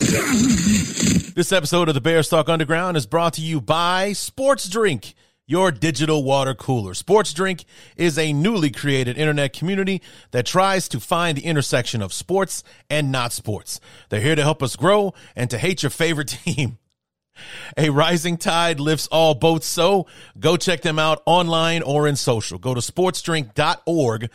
This episode of the Bears Talk Underground is brought to you by Sports Drink, your digital water cooler. Sports Drink is a newly created internet community that tries to find the intersection of sports and not sports. They're here to help us grow and to hate your favorite team. A rising tide lifts all boats, so go check them out online or in social. Go to sportsdrink.org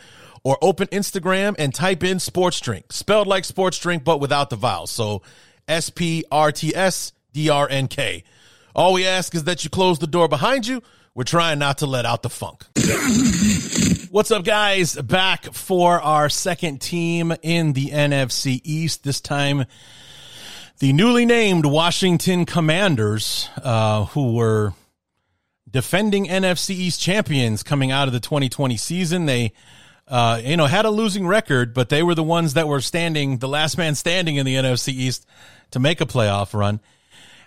or open Instagram and type in sports drink, spelled like sports drink, but without the vowels. So S P R T S D R N K. All we ask is that you close the door behind you. We're trying not to let out the funk. What's up, guys? Back for our second team in the NFC East. This time, the newly named Washington Commanders, uh, who were defending NFC East champions coming out of the 2020 season. They, uh, you know, had a losing record, but they were the ones that were standing, the last man standing in the NFC East to make a playoff run.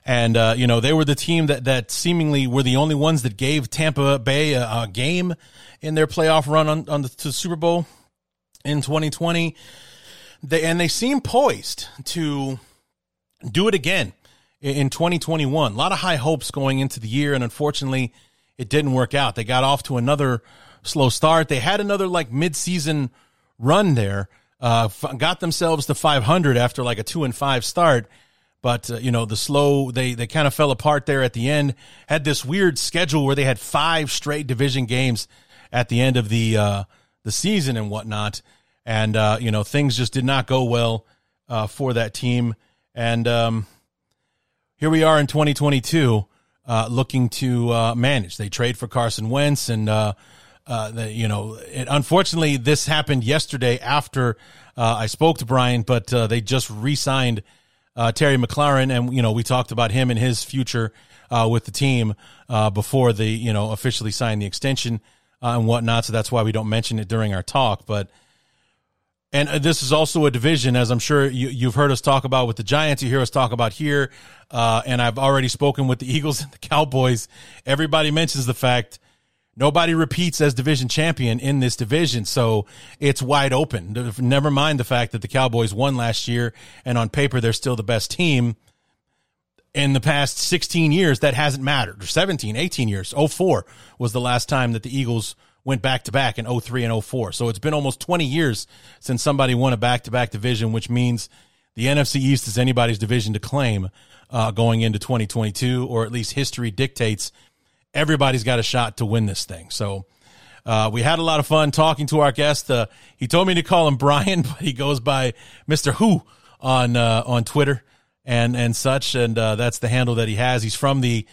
And, uh, you know, they were the team that, that seemingly were the only ones that gave Tampa Bay a, a game in their playoff run on, on the, the Super Bowl in 2020. They, and they seem poised to do it again in 2021. A lot of high hopes going into the year, and unfortunately, it didn't work out. They got off to another slow start. They had another like midseason run there, uh, got themselves to 500 after like a two and five start. But uh, you know the slow they they kind of fell apart there at the end. Had this weird schedule where they had five straight division games at the end of the uh, the season and whatnot, and uh, you know things just did not go well uh, for that team. And um, here we are in 2022, uh, looking to uh, manage. They trade for Carson Wentz, and uh, uh, the, you know, it, unfortunately, this happened yesterday after uh, I spoke to Brian, but uh, they just re-signed uh, Terry McLaurin, and you know, we talked about him and his future uh, with the team uh, before they, you know, officially signed the extension and whatnot. So that's why we don't mention it during our talk, but. And this is also a division, as I'm sure you, have heard us talk about with the Giants. You hear us talk about here, and I've already spoken with the Eagles and the Cowboys. Everybody mentions the fact nobody repeats as division champion in this division, so it's wide open. Never mind the fact that the Cowboys won last year, and on paper they're still the best team. In the past 16 years, that hasn't mattered. Or 17, 18 years. 04 was the last time that the Eagles went back to back in 03 and 04. So it's been almost 20 years since somebody won a back to back division, which means the NFC East is anybody's division to claim uh, going into 2022, or at least history dictates everybody's got a shot to win this thing. So uh, we had a lot of fun talking to our guest. Uh, he told me to call him Brian, but he goes by Mister Whoo on uh, on Twitter and and such, and uh, that's the handle that he has. He's from the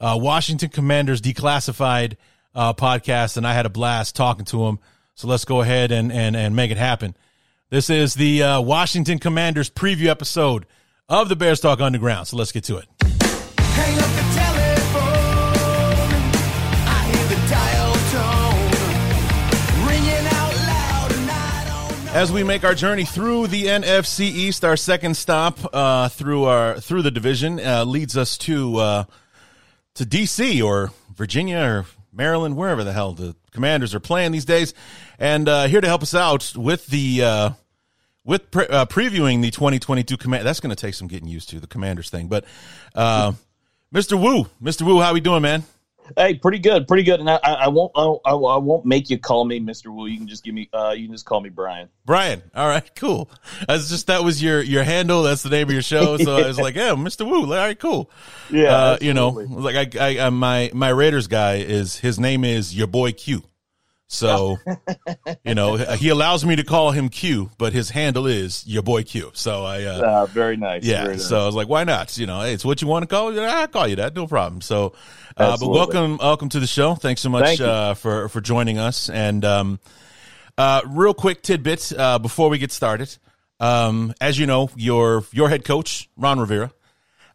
uh, Washington Commanders Declassified uh, podcast, and I had a blast talking to him. So let's go ahead and and and make it happen. This is the Washington Commanders preview episode of the Bears Talk Underground. So let's get to it. As we make our journey through the NFC East, our second stop uh, through our through the division uh, leads us to uh, to DC or Virginia or Maryland, wherever the hell the Commanders are playing these days. And uh, here to help us out with the uh, with pre- uh, previewing the 2022 command. That's going to take some getting used to the Commanders thing, but Mr. Whoo, Mr. Whoo, how we doing, man? Hey, pretty good, pretty good. And I, I won't, I, I, won't make you call me Mister Whoo. You can just give me, uh, you can just call me Brian. Brian. All right, cool. That's just that was your your handle. That's the name of your show. So yeah. I was like, yeah, Mister Whoo. All right, cool. Yeah, uh, you know, like I, I, my my Raiders guy is his name is your boy Q. So, you know, he allows me to call him Q, but his handle is your boy Q. So I, uh, uh very nice. Yeah. Very nice. So I was like, why not? You know, hey, it's what you want to call it. I'll call you that. No problem. So, uh, but welcome, welcome to the show. Thanks so much, Thank uh, for, for joining us. And, um, uh, real quick tidbit, uh, before we get started. Um, as you know, your, your head coach, Ron Rivera,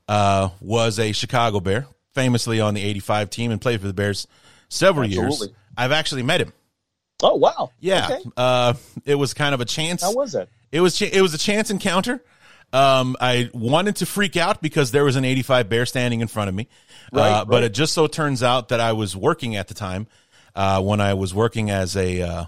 uh, was a Chicago Bear famously on the 85 team and played for the Bears several Absolutely. years. I've actually met him. Oh wow. Yeah. Okay. Uh, it was kind of a chance. How was it? It was ch- it was a chance encounter. Um, I wanted to freak out because there was an 85 bear standing in front of me. Right, uh, But it just so turns out that I was working at the time uh, when I was working as a uh,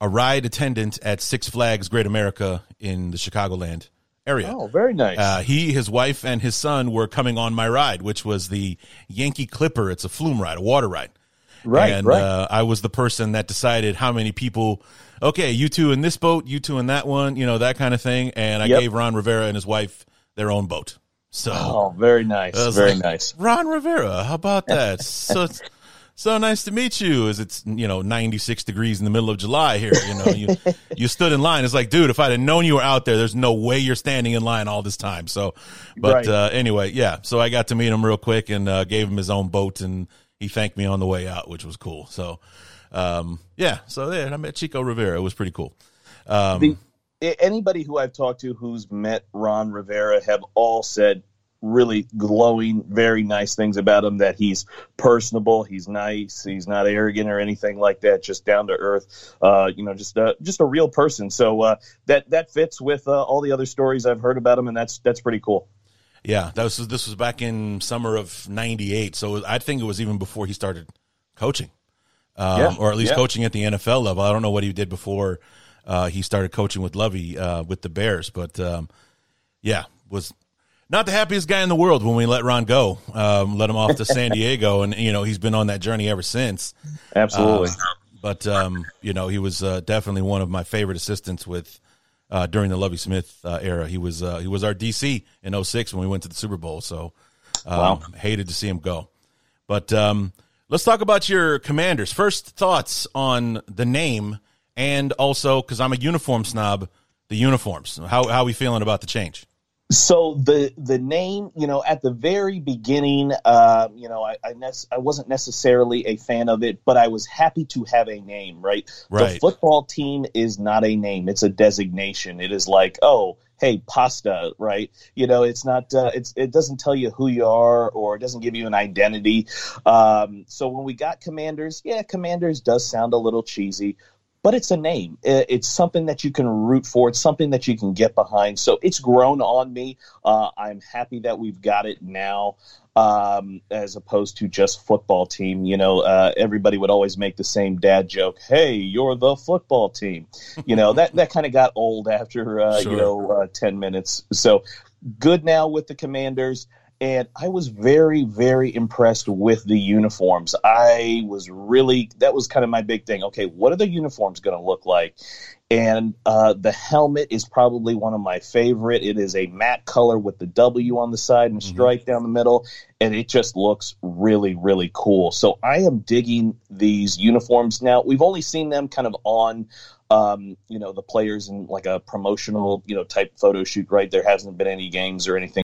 a ride attendant at Six Flags Great America in the Chicagoland area. Oh, very nice. Uh, he, his wife, and his son were coming on my ride, which was the Yankee Clipper. It's a flume ride, a water ride. Right. and right. Uh, I was the person that decided how many people. Okay, you two in this boat, you two in that one, you know that kind of thing. And I Yep. gave Ron Rivera and his wife their own boat. So oh, very nice. Very like, nice. Ron Rivera, how about that? so so nice to meet you. As it's you know ninety six degrees in the middle of July here. You know you you stood in line. It's like, dude, if I'd have known you were out there, there's no way you're standing in line all this time. So, but Right. uh, anyway, yeah. So I got to meet him real quick and uh, gave him his own boat, and he thanked me on the way out, which was cool. So, um, yeah. So there, I met Chico Rivera. It was pretty cool. Um, The- anybody who I've talked to who's met Ron Rivera have all said really glowing, very nice things about him. That he's personable, he's nice, he's not arrogant or anything like that. Just down to earth, uh, you know, just a, just a real person. So uh, that that fits with uh, all the other stories I've heard about him, and that's that's pretty cool. Yeah, that was this was back in summer of '98, so I think it was even before he started coaching, um, Yeah, or at least yeah. coaching at the NFL level. I don't know what he did before uh, he started coaching with Lovie uh, with the Bears, but um, yeah, was not the happiest guy in the world when we let Ron go, um, let him off to San Diego, and you know he's been on that journey ever since. Absolutely. Uh, but um, you know, he was uh, definitely one of my favorite assistants with uh, during the Lovie Smith uh, era. He was uh, he was our DC in 06 when we went to the Super Bowl. So um, Wow. hated to see him go. But um, let's talk about your commanders. First thoughts on the name, and also because I'm a uniform snob, the uniforms. How how we feeling about the change? So the the name, you know, at the very beginning, uh, you know, I I, nec- I wasn't necessarily a fan of it, but I was happy to have a name. Right, right the football team is not a name; it's a designation. It is like, oh, hey, pasta, right? You know, it's not. Uh, it's it doesn't tell you who you are, or it doesn't give you an identity. Um, so when we got Commanders, yeah, Commanders does sound a little cheesy, but it's a name. It's something that you can root for. It's something that you can get behind. So it's grown on me. Uh, I'm happy that we've got it now, um, as opposed to just football team. You know, uh, everybody would always make the same dad joke. Hey, you're the football team. You know that that kind of got old after uh, Sure. you know uh, ten minutes. So good now with the Commanders. And I was very, very impressed with the uniforms. I was really, that was kind of my big thing. Okay, what are the uniforms going to look like? And uh, the helmet is probably one of my favorite. It is a matte color with the W on the side and a stripe down the middle, and it just looks really, really cool. So I am digging these uniforms now. We've only seen them kind of on um, you know, the players in like a promotional, you know, type photo shoot, right? There hasn't been any games or anything.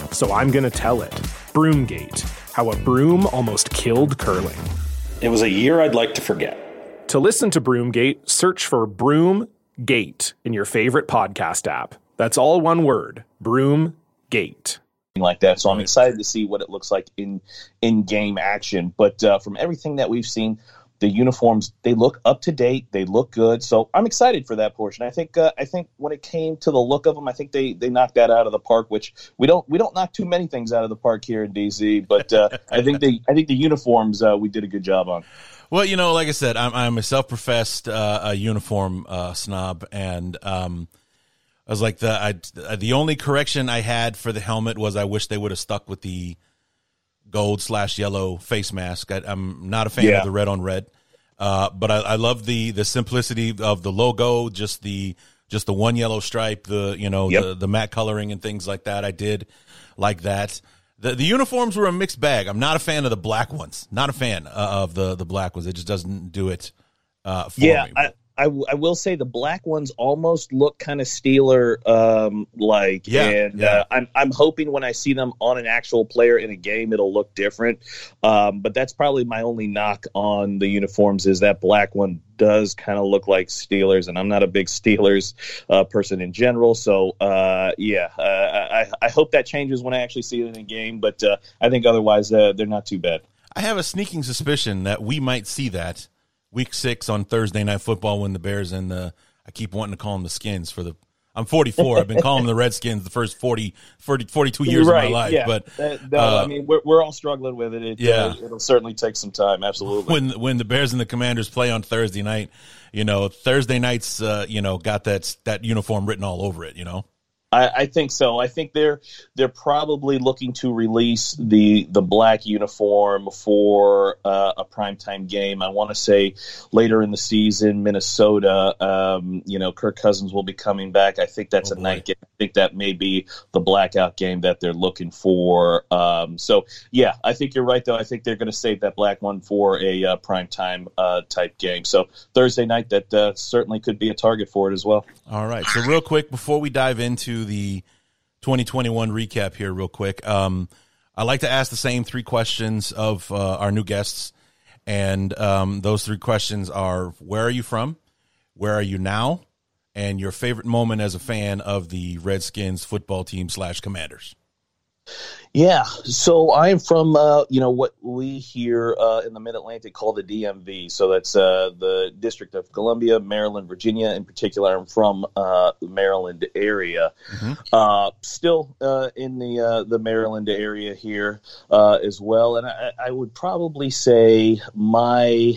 so I'm going to tell it. Broomgate How a Broom Almost Killed Curling. It was a year I'd like to forget. To listen to Broomgate, search for Broomgate in your favorite podcast app. That's all one word Broomgate. like that. So I'm excited to see what it looks like in in game action. But uh, from everything that we've seen, the uniforms they look up to date, they look good. So I'm excited for that portion. I think uh, I think when it came to the look of them, I think they they knocked that out of the park. Which we don't we don't knock too many things out of the park here in DC, but uh, I think they I think the uniforms uh, we did a good job on. Well, you know, like I said, I'm, I'm a self-professed uh, a uniform uh, snob, and um, I was like the I, the only correction I had for the helmet was I wish they would have stuck with the gold slash yellow face mask. I, am not a fan yeah. of the red on red, uh, but I, I, love the the simplicity of the logo, just the just the one yellow stripe, the you know yep. the the matte coloring and things like that. I did like that. The, the uniforms were a mixed bag. I'm not a fan of the black ones. Not a fan uh, of the the black ones. It just doesn't do it uh, for yeah, me. I, I, w- I will say the black ones almost look kind of Steeler um, like, yeah, and yeah. Uh, I'm I'm hoping when I see them on an actual player in a game, it'll look different. Um, but that's probably my only knock on the uniforms is that black one does kind of look like Steelers, and I'm not a big Steelers uh, person in general. So uh, yeah, uh, I I hope that changes when I actually see it in a game. But uh, I think otherwise uh, they're not too bad. I have a sneaking suspicion that we might see that week six on Thursday night football when the Bears and the I keep wanting to call them the Skins for the I'm 44. I've been calling them the Redskins the first 40, 40 42 years right, of my life. Yeah. But no, uh, I mean we're, we're all struggling with it. it yeah, uh, it'll certainly take some time. Absolutely. When when the Bears and the Commanders play on Thursday night, you know Thursday nights, uh, you know, got that that uniform written all over it. You know. I, I, think so. I think they're they're probably looking to release the the black uniform for uh, a primetime game. I want to say later in the season, Minnesota. Um, you know, Kirk Cousins will be coming back. I think that's oh, a boy. night game. I think that may be the blackout game that they're looking for. Um, so yeah, I think you're right though. I think they're going to save that black one for a uh, primetime uh, type game. So Thursday night, that uh, certainly could be a target for it as well. All right. So real quick before we dive into the 2021 recap here, real quick. Um, I like to ask the same three questions of uh, our new guests, and um, those three questions are: Where are you from? Where are you now? And your favorite moment as a fan of the Redskins football team slash Commanders. Yeah, so I am from uh, you know what we here uh, in the Mid Atlantic call the DMV. So that's uh, the District of Columbia, Maryland, Virginia. In particular, I'm from uh, the Maryland area. Mm-hmm. Uh, still uh, in the the Maryland area here as well, and I, I, would probably say my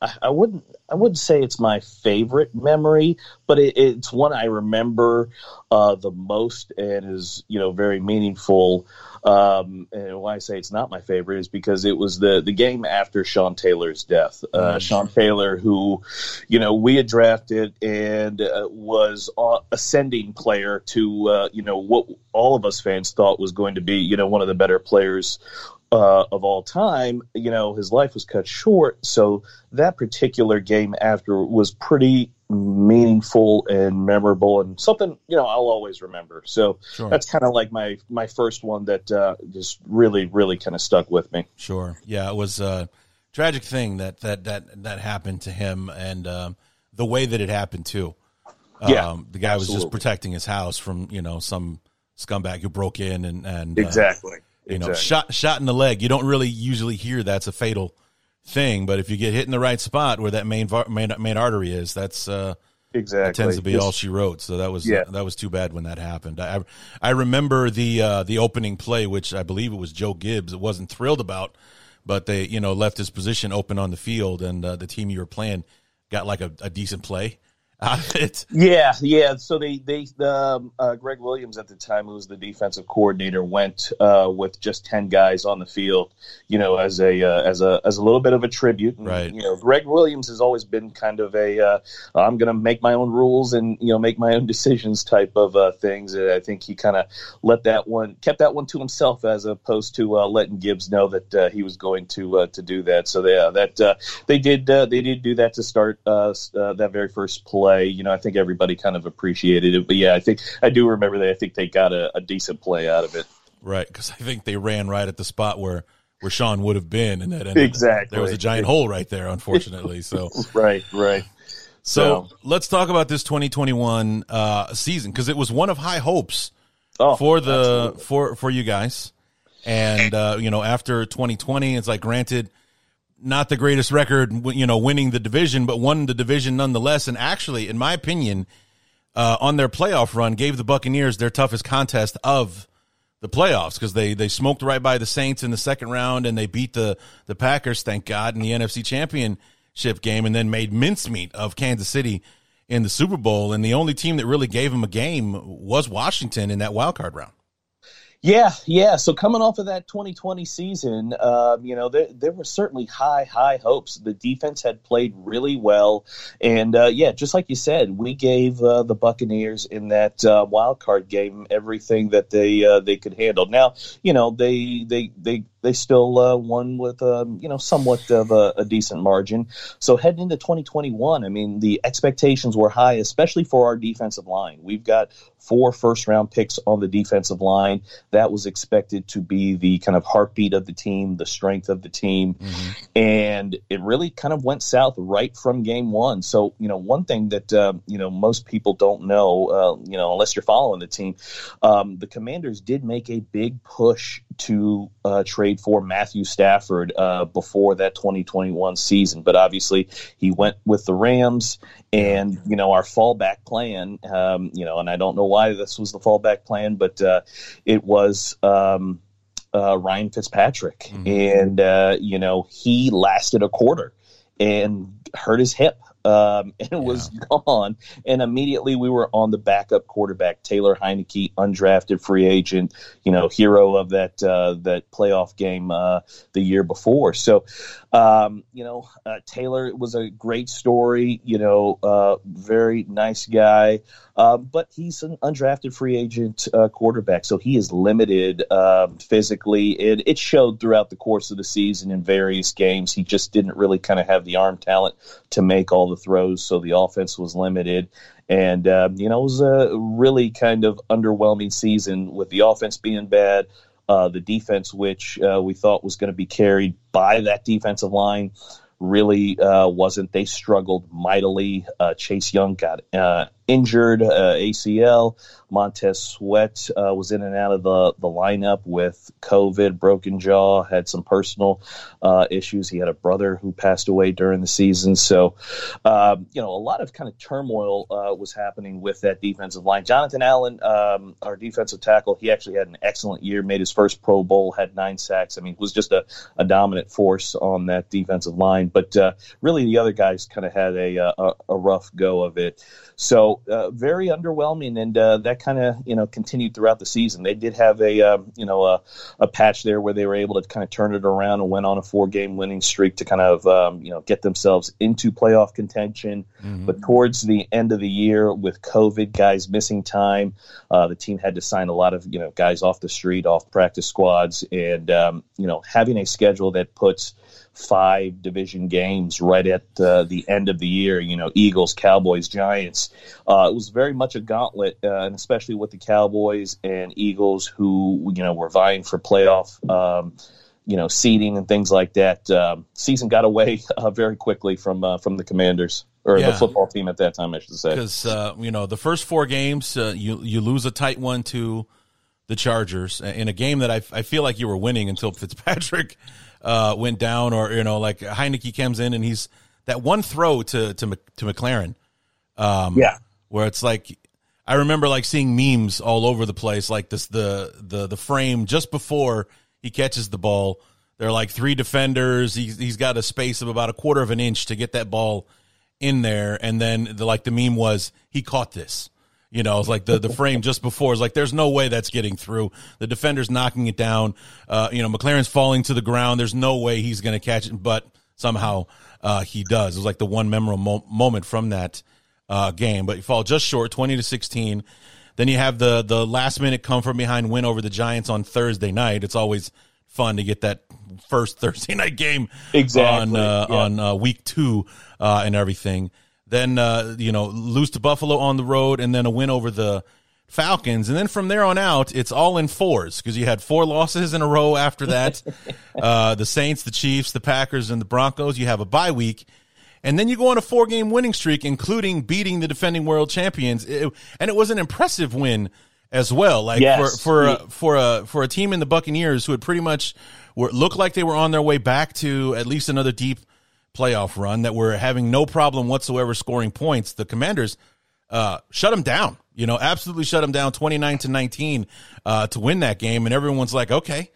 I, I, wouldn't I wouldn't say it's my favorite memory, but it, it's one I remember the most and is you know very meaningful. Um, and why I say it's not my favorite is because it was the the game after Sean Taylor's death. Uh, mm-hmm. Sean Taylor, who, you know, we had drafted and uh, was ascending player to, uh, you know, what all of us fans thought was going to be, you know, one of the better players uh, of all time, you know, his life was cut short. So that particular game after was pretty meaningful and memorable and something you know I'll always remember. So sure. that's kind of like my my first one that uh, just really really kind of stuck with me. Sure, yeah, it was a tragic thing that that that that happened to him and um, the way that it happened too. Yeah, um, the guy absolutely. was just protecting his house from you know some scumbag who broke in and and exactly. Uh, you know, shot shot in the leg. You don't really usually hear that's a fatal thing. But if you get hit in the right spot where that main main, main artery is, that's uh, exactly that tends to be all she wrote. So that was yeah. that was too bad when that happened. I I remember the uh, the opening play, which I believe it was Joe Gibbs. It wasn't thrilled about, but they you know left his position open on the field, and uh, the team you were playing got like a, a decent play out of it. Yeah, yeah. So they they um, uh, Gregg Williams at the time, who was the defensive coordinator, went uh, with just ten guys on the field. You know, as a uh, as a as a little bit of a tribute. And, right. You know, Gregg Williams has always been kind of a uh, I'm going to make my own rules and you know make my own decisions type of uh, things. I think he kind of let that one kept that one to himself as opposed to uh, letting Gibbs know that he was going to to do that. So yeah, that they did they did do that to start that very first play play. You know, I think everybody kind of appreciated it. But yeah, I think I do remember that. I think they got a, a decent play out of it. Right, because I think they ran right at the spot where where Sean would have been, and that ended, exactly there was a giant hole right there, unfortunately. So right, right. So, so, let's talk about this 2021 uh, season because it was one of high hopes oh, for the absolutely. for for you guys. And uh, you know, after 2020, it's like granted, not the greatest record, you know, winning the division, but won the division nonetheless. And actually, in my opinion, uh, on their playoff run, gave the Buccaneers their toughest contest of the playoffs because they they smoked right by the Saints in the second round and they beat the the Packers, thank God, in the NFC Championship game, and then made mincemeat of Kansas City in the Super Bowl. And the only team that really gave them a game was Washington in that wild card round. Yeah, yeah. So coming off of that 2020 season, um, you know, there, there were certainly high, high hopes. The defense had played really well, and uh, yeah, just like you said, we gave uh, the Buccaneers in that uh, wild card game everything that they uh, they could handle. Now, you know, they they they they still uh, won with um, you know somewhat of a, a, decent margin. So heading into 2021, I mean, the expectations were high, especially for our defensive line. We've got four first round picks on the defensive line. That was expected to be the kind of heartbeat of the team, the strength of the team. Mm-hmm. And it really kind of went south right from game one. So, you know, one thing that, uh, you know, most people don't know, uh, you know, unless you're following the team, um, the commanders did make a big push to uh, trade for Matthew Stafford uh, before that 2021 season. But obviously, he went with the Rams. And, you know, our fallback plan, um, you know, and I don't know why this was the fallback plan, but uh, it was. Um, uh, Ryan Fitzpatrick, mm-hmm. and uh, you know he lasted a quarter and hurt his hip um, and yeah. was gone. And immediately we were on the backup quarterback, Taylor Heinicke, undrafted free agent, you know, hero of that uh, that playoff game uh, the year before. So, um, you know, uh, Taylor was a great story. You know, uh, very nice guy. Um, but he's an undrafted free agent uh, quarterback, so he is limited um, physically. It, it showed throughout the course of the season in various games. He just didn't really kind of have the arm talent to make all the throws, so the offense was limited. And, uh, you know, it was a really kind of underwhelming season with the offense being bad. Uh, the defense, which uh, we thought was going to be carried by that defensive line, really uh, wasn't. They struggled mightily. Uh, Chase Young got uh, injured, uh, ACL. Montez Sweat uh, was in and out of the, the lineup with COVID, broken jaw, had some personal uh, issues. He had a brother who passed away during the season. So, um, you know, a lot of kind of turmoil uh, was happening with that defensive line. Jonathan Allen, um, our defensive tackle, he actually had an excellent year, made his first Pro Bowl, had nine sacks. I mean, was just a, a dominant force on that defensive line. But uh, really, the other guys kind of had a, a, a rough go of it. So, uh, very underwhelming, and uh, that kind of you know continued throughout the season. They did have a uh, you know a, a, patch there where they were able to kind of turn it around and went on a four game winning streak to kind of um, you know get themselves into playoff contention. Mm-hmm. But towards the end of the year, with COVID, guys missing time, uh, the team had to sign a lot of you know guys off the street, off practice squads, and um, you know having a schedule that puts five division games right at uh, the end of the year. You know, Eagles, Cowboys, Giants. Uh, it was very much a gauntlet, uh, and especially with the Cowboys and Eagles, who you know were vying for playoff. Um, you know, seeding and things like that. Um, season got away uh, very quickly from uh, from the Commanders or yeah. the football team at that time, I should say. Because uh, you know the first four games, you you lose a tight one to the Chargers in a game that I, I feel like you were winning until Fitzpatrick uh, went down, or you know, like Heinicke comes in and he's that one throw to to to McLaurin, um, yeah, where it's like I remember like seeing memes all over the place, like this the the the frame just before he catches the ball. There are like three defenders. He's he's got a space of about a quarter of an inch to get that ball in there, and then the, like the meme was he caught this. You know, it's like the, the frame just before is like, there's no way that's getting through. The defender's knocking it down. Uh, you know, McLaurin's falling to the ground. There's no way he's going to catch it, but somehow uh, he does. It was like the one memorable mo- moment from that uh, game, but you fall just short, 20 to 16. Then you have the the last minute come from behind win over the Giants on Thursday night. It's always fun to get that first Thursday night game exactly on uh, yeah. on uh, week two uh, and everything. Then uh, you know lose to Buffalo on the road, and then a win over the Falcons, and then from there on out, it's all in fours because you had four losses in a row after that. uh, the Saints, the Chiefs, the Packers, and the Broncos. You have a bye week, and then you go on a four game winning streak, including beating the defending world champions. It, and it was an impressive win as well. Like Yes. for for a, for a for a team in the Buccaneers who had pretty much were looked like they were on their way back to at least another deep playoff run that were having no problem whatsoever scoring points. The Commanders uh, shut them down. You know, absolutely shut them down, twenty nine to nineteen, uh, to win that game. And everyone's like, okay,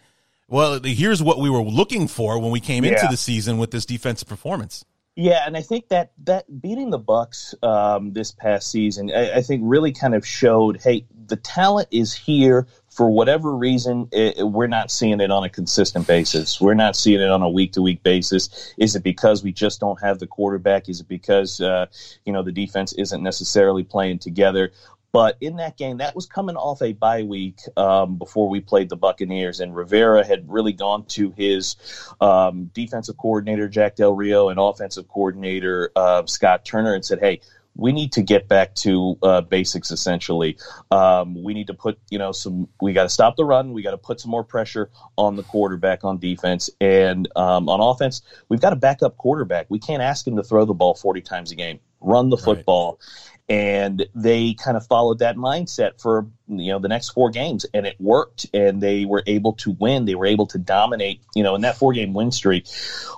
well, here's what we were looking for when we came into the season with this defensive performance. Yeah, and I think that that beating the Bucs um, this past season, I, I think really kind of showed, hey, the talent is here. For whatever reason, it, we're not seeing it on a consistent basis. We're not seeing it on a week to week basis. Is it because we just don't have the quarterback? Is it because uh, you know the defense isn't necessarily playing together? But in that game, that was coming off a bye week um, before we played the Buccaneers, and Rivera had really gone to his um, defensive coordinator Jack Del Rio and offensive coordinator uh, Scott Turner and said, "Hey, we need to get back to uh, basics. Essentially, um, we need to put you know some. We got to stop the run. We got to put some more pressure on the quarterback on defense and um, on offense. We've got a backup quarterback. We can't ask him to throw the ball forty times a game. Run the football." And they kind of followed that mindset for you know the next four games and it worked and they were able to win. They were able to dominate you know in that four game win streak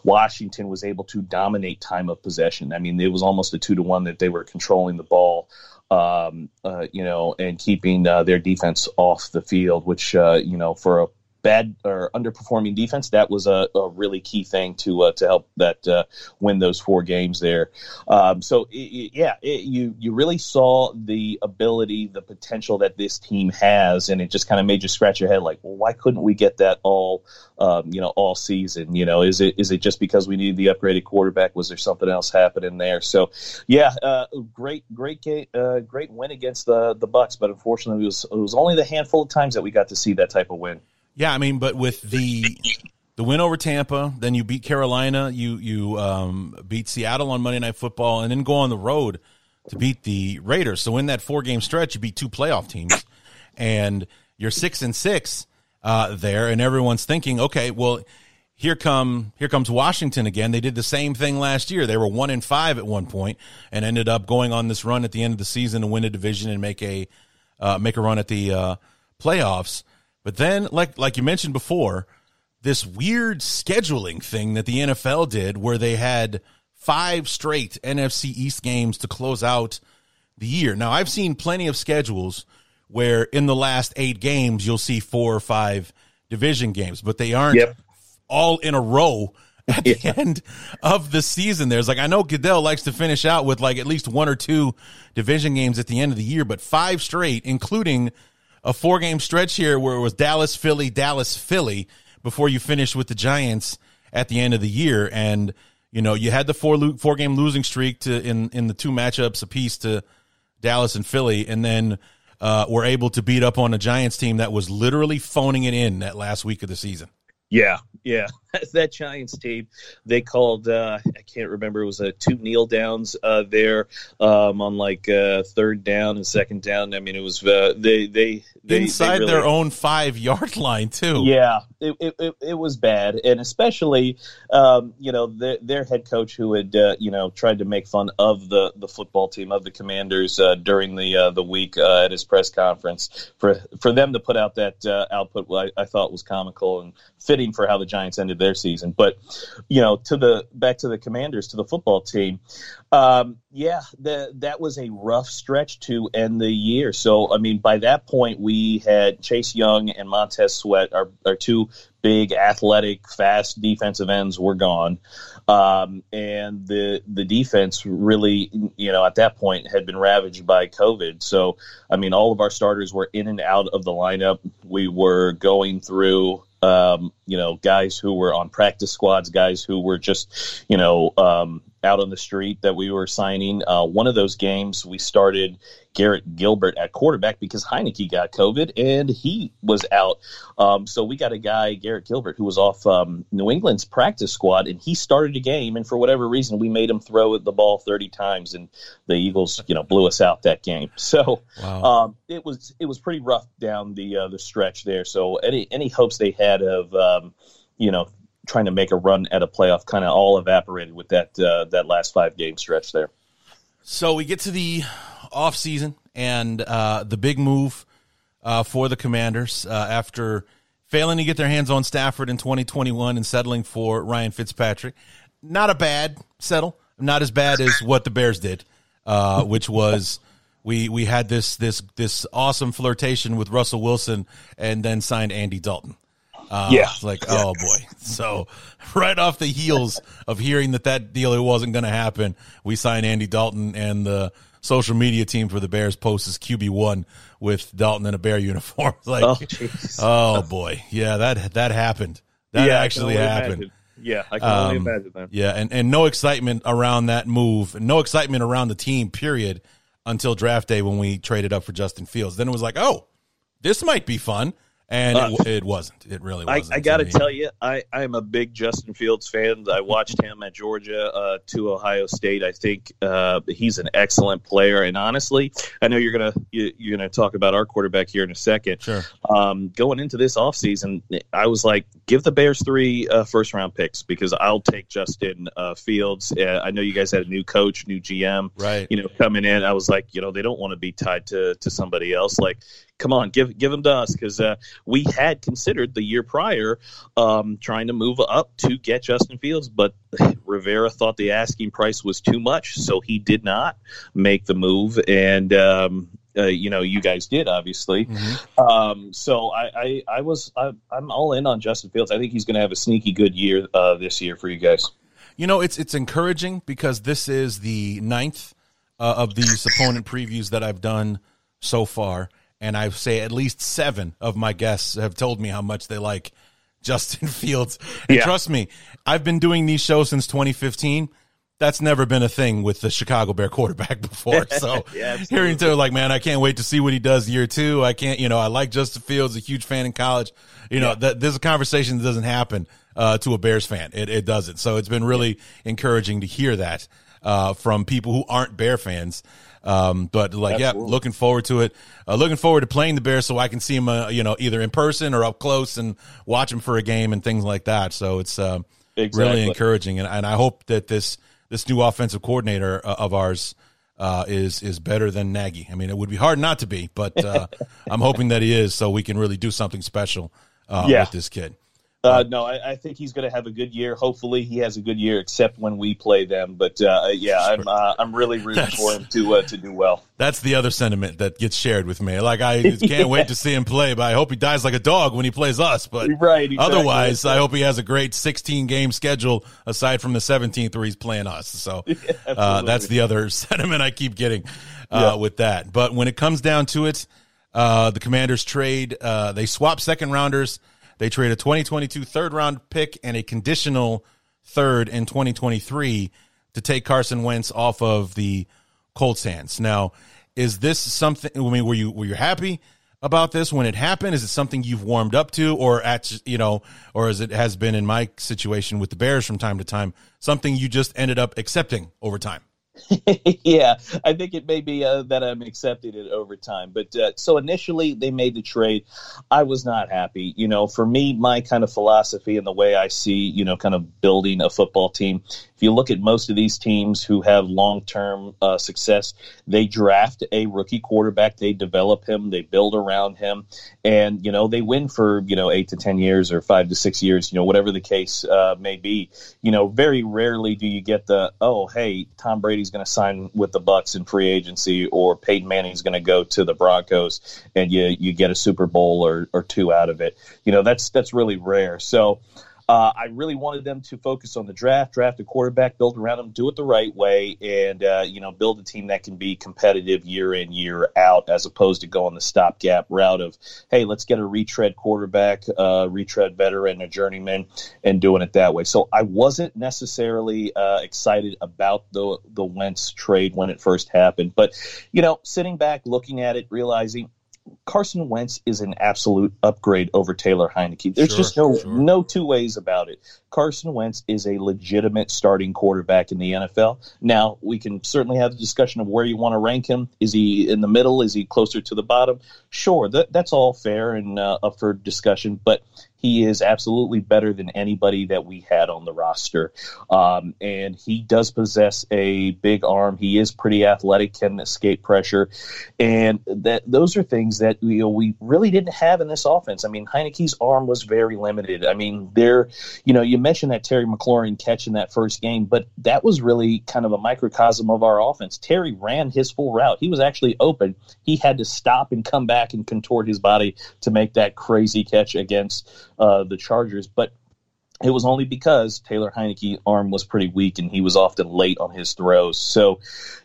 washington was able to dominate time of possession. I mean it was almost a two to one that they were controlling the ball um, uh, you know and keeping uh, their defense off the field which uh, you know for a bad or underperforming defense, that was a, a really key thing to uh, to help that uh, win those four games there. Um, so it, yeah, it, you you really saw the ability, the potential that this team has, and it just kind of made you scratch your head, like, well, why couldn't we get that all um, you know all season? You know, is it is it just because we needed the upgraded quarterback? Was there something else happening there? So yeah, uh, great great ga- uh, great win against the the Bucs, but unfortunately, it was it was only the handful of times that we got to see that type of win. Yeah, I mean, but with the the win over Tampa, then you beat Carolina, you you um, beat Seattle on Monday Night Football, and then go on the road to beat the Raiders. So in that four game stretch, you beat two playoff teams, and you're six and six uh, there, and everyone's thinking, okay, well. Here come here comes Washington again. They did the same thing last year. They were one and five at one point and ended up going on this run at the end of the season to win a division and make a uh, make a run at the uh, playoffs. But then, like like you mentioned before, this weird scheduling thing that the NFL did, where they had five straight NFC East games to close out the year. Now, I've seen plenty of schedules where in the last eight games you'll see four or five division games, but they aren't Yep. all in a row at the end of the season. There's like I know Goodell likes to finish out with like at least one or two division games at the end of the year, but five straight, including a four game stretch here where it was Dallas, Philly, Dallas, Philly before you finished with the Giants at the end of the year. And, you know, you had the four, lo- four game losing streak to in, in the two matchups apiece to Dallas and Philly. And then, uh, were able to beat up on a Giants team that was literally phoning it in that last week of the season. Yeah, yeah. that Giants team, they called. Uh, I can't remember. It was a two kneel downs uh, there um, on like uh, third down and second down. I mean, it was uh, they they, they Inside they their own five yard line, too. Yeah, it, it, it, was bad, and especially, um, you know, their, their head coach who had, uh, you know, tried to make fun of the, the football team of the Commanders uh, during the uh, the week uh, at his press conference. For for them to put out that uh, output, I, I thought was comical and fitting for how the Giants ended their season. But you know, to the back to the Commanders, to the football team. Um, yeah, that was a rough stretch to end the year. So, I mean, by that point, we had Chase Young and Montez Sweat, our, our two big, athletic, fast defensive ends, were gone. Um, and the the defense really, you know, at that point had been ravaged by COVID. So, I mean, all of our starters were in and out of the lineup. We were going through um, you know, guys who were on practice squads, guys who were just, you know, um, out on the street that we were signing. Uh, one of those games, we started Garrett Gilbert at quarterback because Heinicke got COVID and he was out. Um, so we got a guy, Garrett Gilbert, who was off um, New England's practice squad, and he started a game. And for whatever reason, we made him throw the ball 30 times, and the Eagles, you know, blew us out that game. So Wow. um, it was it was pretty rough down the uh, the stretch there. So any any hopes they had of um, you know trying to make a run at a playoff kind of all evaporated with that uh, that last five game stretch there. So we get to the off season and uh, the big move uh, for the Commanders uh, after failing to get their hands on Stafford in 2021 and settling for Ryan Fitzpatrick. Not a bad settle, not as bad as what the Bears did, uh, which was we we had this this this awesome flirtation with Russell Wilson and then signed Andy Dalton. Uh, yeah, like oh boy. So right off the heels of hearing that that deal it wasn't going to happen, we signed Andy Dalton, and the social media team for the Bears posts QB one with Dalton in a Bear uniform. like, oh, oh, boy, yeah, that that happened. That yeah, actually happened. Imagine. Yeah, I can um, imagine that. Yeah, and, and no excitement around that move, no excitement around the team, period, until draft day when we traded up for Justin Fields. Then it was like, oh, this might be fun and uh, it, it, wasn't. It really wasn't. I, I got to tell you, I, I am a big Justin Fields fan. I watched him at Georgia uh, to Ohio State. I think uh, he's an excellent player. And honestly, I know you're gonna you, are gonna talk about our quarterback here in a second. Sure. Um, going into this offseason, I was like, give the Bears three uh, first round picks because I'll take Justin uh, Fields. Uh, I know you guys had a new coach, new GM, right? You know, coming in, I was like, you know, they don't want to be tied to to somebody else. Like come on, give give them to us because uh, we had considered the year prior um, trying to move up to get Justin Fields, but Rivera thought the asking price was too much, so he did not make the move. And um, uh, you know, you guys did obviously. Mm-hmm. Um, so I, I, I was I, am all in on Justin Fields. I think he's going to have a sneaky good year uh, this year for you guys. You know, it's it's encouraging because this is the ninth uh, of these opponent previews that I've done so far and I say at least seven of my guests have told me how much they like Justin Fields. And yeah. trust me, I've been doing these shows since 2015. That's never been a thing with the Chicago Bear quarterback before. So yeah, hearing to like, man, I can't wait to see what he does year two. I can't, you know, I like Justin Fields, a huge fan in college. You know, yeah. that there's a conversation that doesn't happen uh, to a Bears fan. It, it doesn't. So it's been really encouraging to hear that uh, from people who aren't Bear fans. Um, but like, Absolutely. yeah, looking forward to it. Uh, looking forward to playing the Bears so I can see him, uh, you know, either in person or up close and watch him for a game and things like that. So it's uh, exactly. really encouraging, and, and I hope that this this new offensive coordinator uh, of ours. Uh, is is better than Nagy. I mean, it would be hard not to be, but uh, I'm hoping that he is, so we can really do something special uh, yeah. with this kid. Uh, no, I, I, think he's going to have a good year. Hopefully, he has a good year, except when we play them. But uh, yeah, I'm uh, I'm really rooting that's, for him to uh, to do well. That's the other sentiment that gets shared with me. Like I can't yeah. wait to see him play, but I hope he dies like a dog when he plays us. But right, exactly. otherwise, I hope he has a great 16 game schedule aside from the 17th where he's playing us. So yeah, uh, that's the other sentiment I keep getting uh, yeah. with that. But when it comes down to it, the Commanders trade they swap second rounders they trade a 2022 third round pick and a conditional third in 2023 to take Carson Wentz off of the Colts hands. Now, is this something? I mean, were you were you happy about this when it happened? Is it something you've warmed up to, or at you know, or as it has been in my situation with the Bears from time to time, something you just ended up accepting over time? yeah, I think it may be uh, that I'm accepting it over time. But uh, so initially they made the trade. I was not happy. You know, for me, my kind of philosophy and the way I see, you know, kind of building a football team if you look at most of these teams who have long term uh, success, they draft a rookie quarterback, they develop him, they build around him, and you know they win for you know eight to ten years or five to six years, you know whatever the case uh, may be. You know, very rarely do you get the oh hey Tom Brady's going to sign with the Bucs in free agency or Peyton Manning's going to go to the Broncos and you you get a Super Bowl or, or two out of it. You know that's that's really rare. So. Uh, I really wanted them to focus on the draft, draft a quarterback, build around him, do it the right way, and uh, you know build a team that can be competitive year in year out, as opposed to going the stopgap route of hey, let's get a retread quarterback, uh, retread veteran, a journeyman, and doing it that way. So I wasn't necessarily uh, excited about the the Wentz trade when it first happened, but you know, sitting back, looking at it, realizing Carson Wentz is an absolute upgrade over Taylor Heinicke. There's sure, just no sure. no two ways about it. Carson Wentz is a legitimate starting quarterback in the NFL. Now we can certainly have the discussion of where you want to rank him. Is he in the middle? Is he closer to the bottom? Sure, that, that's all fair and uh, up for discussion. But he is absolutely better than anybody that we had on the roster. Um, and he does possess a big arm. He is pretty athletic, can escape pressure. And that those are things that you know, we really didn't have in this offense. I mean, Heinicke's arm was very limited. I mean, there, you know, you mentioned that Terry McLaurin catch in that first game, but that was really kind of a microcosm of our offense. Terry ran his full route. He was actually open. He had to stop and come back and contort his body to make that crazy catch against uh, the Chargers. But it was only because Taylor Heinicke's arm was pretty weak and he was often late on his throws. So,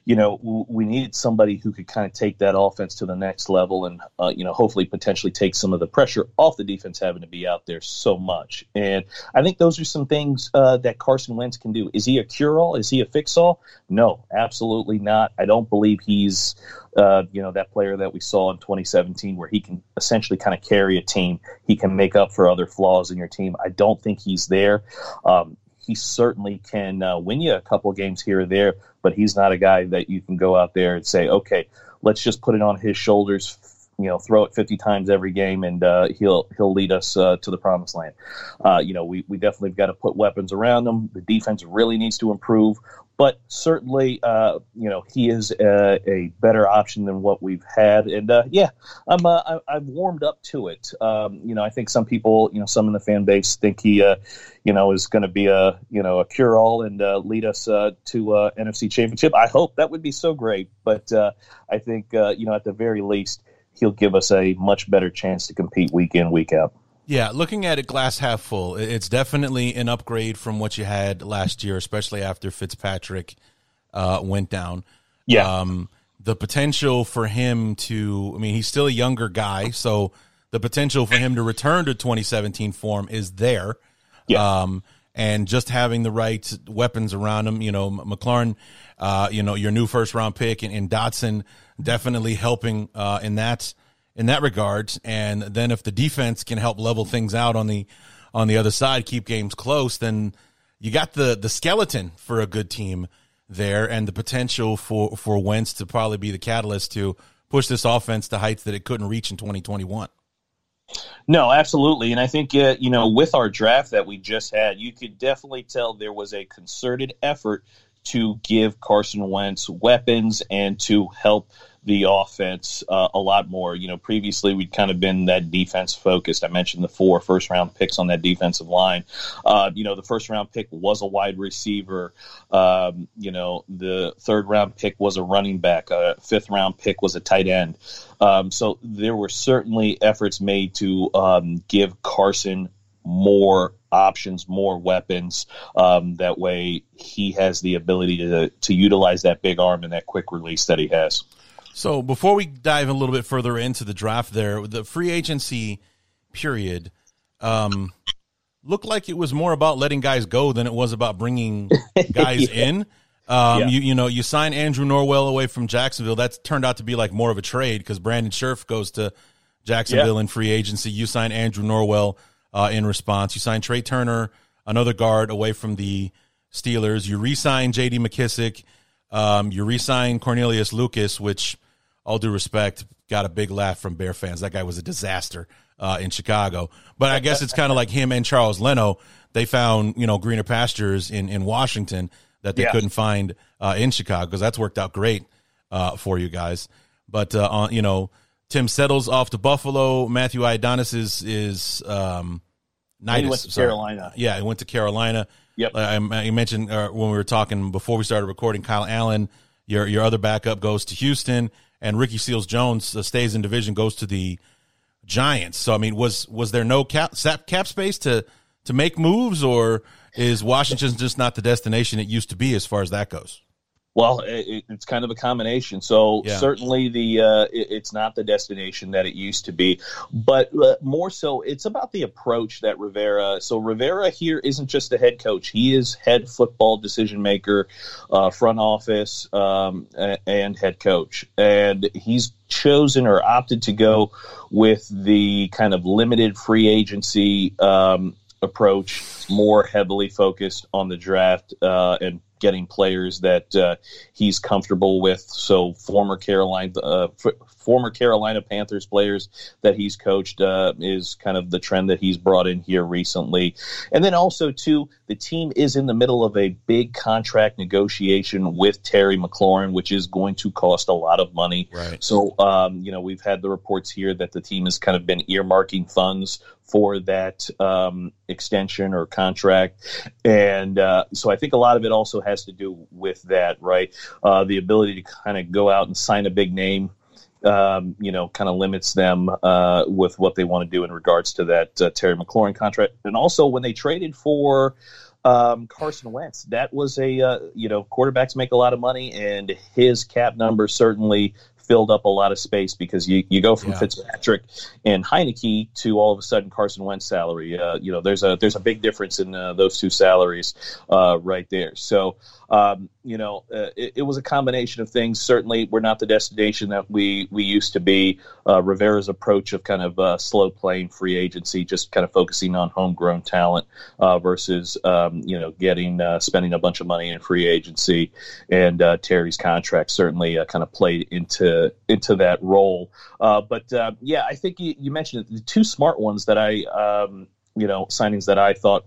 you know, we needed somebody who could kind of take that offense to the next level and, uh, you know, hopefully potentially take some of the pressure off the defense having to be out there so much. And I think those are some things uh, that Carson Wentz can do. Is he a cure all? Is he a fix all? No, absolutely not. I don't believe he's uh, you know, that player that we saw in 2017 where he can essentially kind of carry a team. He can make up for other flaws in your team. I don't think he's there. Um, he certainly can uh, win you a couple games here or there, but he's not a guy that you can go out there and say, okay, let's just put it on his shoulders. You know, throw it 50 times every game, and uh, he'll he'll lead us uh, to the promised land. Uh, you know, we we definitely got to put weapons around him. The defense really needs to improve but certainly, uh, you know, he is a, a, better option than what we've had. And uh, yeah, I'm uh, I, have warmed up to it. Um, you know, I think some people, you know, some in the fan base think he, uh, you know, is going to be a you know a cure all and uh, lead us uh, to NFC Championship. I hope that would be so great. But I think you know, at the very least, he'll give us a much better chance to compete week in week out. Yeah, looking at it glass half full, it's definitely an upgrade from what you had last year, especially after Fitzpatrick uh, went down. Yeah. Um, the potential for him to, I mean, he's still a younger guy, so the potential for him to return to 2017 form is there. Yeah. Um, and just having the right weapons around him, you know, McLaurin, uh, you know, your new first round pick and, and Dotson definitely helping uh, in that in that regard. And then if the defense can help level things out on the on the other side, keep games close, then you got the the skeleton for a good team there, and the potential for for Wentz to probably be the catalyst to push this offense to heights that it couldn't reach in 2021. No, absolutely. And I think, uh, you know, with our draft that we just had, you could definitely tell there was a concerted effort to give Carson Wentz weapons and to help the offense uh, a lot more. You know, previously we'd kind of been that defense focused. I mentioned the four first round picks on that defensive line. Uh, you know, the first round pick was a wide receiver. Um, you know, the third round pick was a running back. A fifth round pick was a tight end. Um, so there were certainly efforts made to um, give Carson more options, more weapons. Um, that way, he has the ability to to utilize that big arm and that quick release that he has. So before we dive a little bit further into the draft, there the free agency period um, looked like it was more about letting guys go than it was about bringing guys yeah. in. Um, yeah. You you know you sign Andrew Norwell away from Jacksonville. That's turned out to be like more of a trade because Brandon Scherff goes to Jacksonville yeah. in free agency. You sign Andrew Norwell uh, in response. You sign Trai Turner, another guard away from the Steelers. You re-sign J.D. McKissic. Um, you re-sign Cornelius Lucas, which all due respect, got a big laugh from Bear fans. That guy was a disaster uh, in Chicago. But I guess it's kind of like him and Charles Leno. They found you know greener pastures in in Washington that they yeah. couldn't find uh, in Chicago because that's worked out great uh, for you guys. But uh, on you know Tim Settle's off to Buffalo. Matthew Ioannidis is is um, Nidus, he went to sorry. Carolina. Yeah, he went to Carolina. Yep. I, I mentioned uh, when we were talking before we started recording, Kyle Allen, your your other backup goes to Houston and Ricky Seals Jones uh, stays in division, goes to the Giants. So I mean, was was there no cap cap space to to make moves, or is Washington just not the destination it used to be as far as that goes? Well, it, it's kind of a combination. So yeah. certainly the uh, it, it's not the destination that it used to be, but uh, more so it's about the approach that Rivera. So Rivera here isn't just a head coach; he is head football decision maker, uh, front office, um, and head coach, and he's chosen or opted to go with the kind of limited free agency um, approach more heavily focused on the draft uh, and getting players that uh, he's comfortable with. So former Carolina, uh, f- former Carolina Panthers players that he's coached uh, is kind of the trend that he's brought in here recently. And then also too, the team is in the middle of a big contract negotiation with Terry McLaurin, which is going to cost a lot of money. Right. So um, you know we've had the reports here that the team has kind of been earmarking funds for that um, extension or contract. And uh, so I think a lot of it also has to do with that, right? Uh, the ability to kind of go out and sign a big name. Um, you know, kind of limits them uh, with what they want to do in regards to that uh, Terry McLaurin contract, and also when they traded for um, Carson Wentz. That was a uh, you know quarterbacks make a lot of money, and his cap number certainly filled up a lot of space because you, you go from yeah. Fitzpatrick and Heinicke to all of a sudden Carson Wentz salary. Uh, you know, there's a there's a big difference in uh, those two salaries uh, right there. So um, you know, uh, it, it, was a combination of things. Certainly, we're not the destination that we we used to be. Uh, Rivera's approach of kind of uh, slow playing free agency, just kind of focusing on homegrown talent versus um, you know getting spending a bunch of money in free agency, and Terry's contract certainly kind of played into into that role. Uh, but uh, yeah, I think you, you, mentioned it. The two smart ones that I um, you know signings that I thought.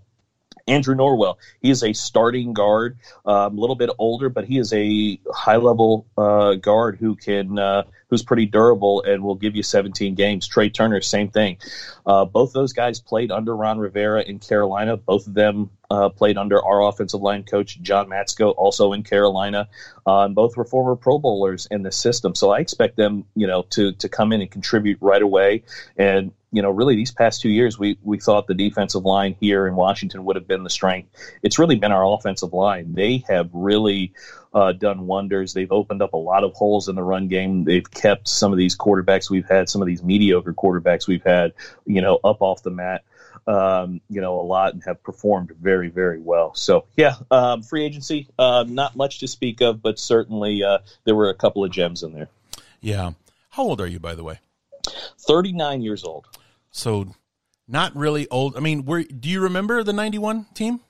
Andrew Norwell, he is a starting guard, um, a little bit older, but he is a high level uh, guard who can uh, who's pretty durable and will give you 17 games. Trai Turner, same thing. Uh, both those guys played under Ron Rivera in Carolina. Both of them uh, played under our offensive line coach, John Matsko, also in Carolina. Uh, and both were former Pro Bowlers in the system. So I expect them, you know, to, to come in and contribute right away. And, you know, really these past two years, we, we thought the defensive line here in Washington would have been the strength. It's really been our offensive line. They have really uh, done wonders. They've opened up a lot of holes in the run game. They've kept some of these quarterbacks we've had, some of these mediocre quarterbacks we've had, you know, up off the mat. Um, you know, a lot and have performed very, very well. So, yeah, um, free agency, uh, not much to speak of, but certainly uh, there were a couple of gems in there. Yeah. How old are you, by the way? 39 years old. So, not really old. I mean, were, do you remember the 91 team?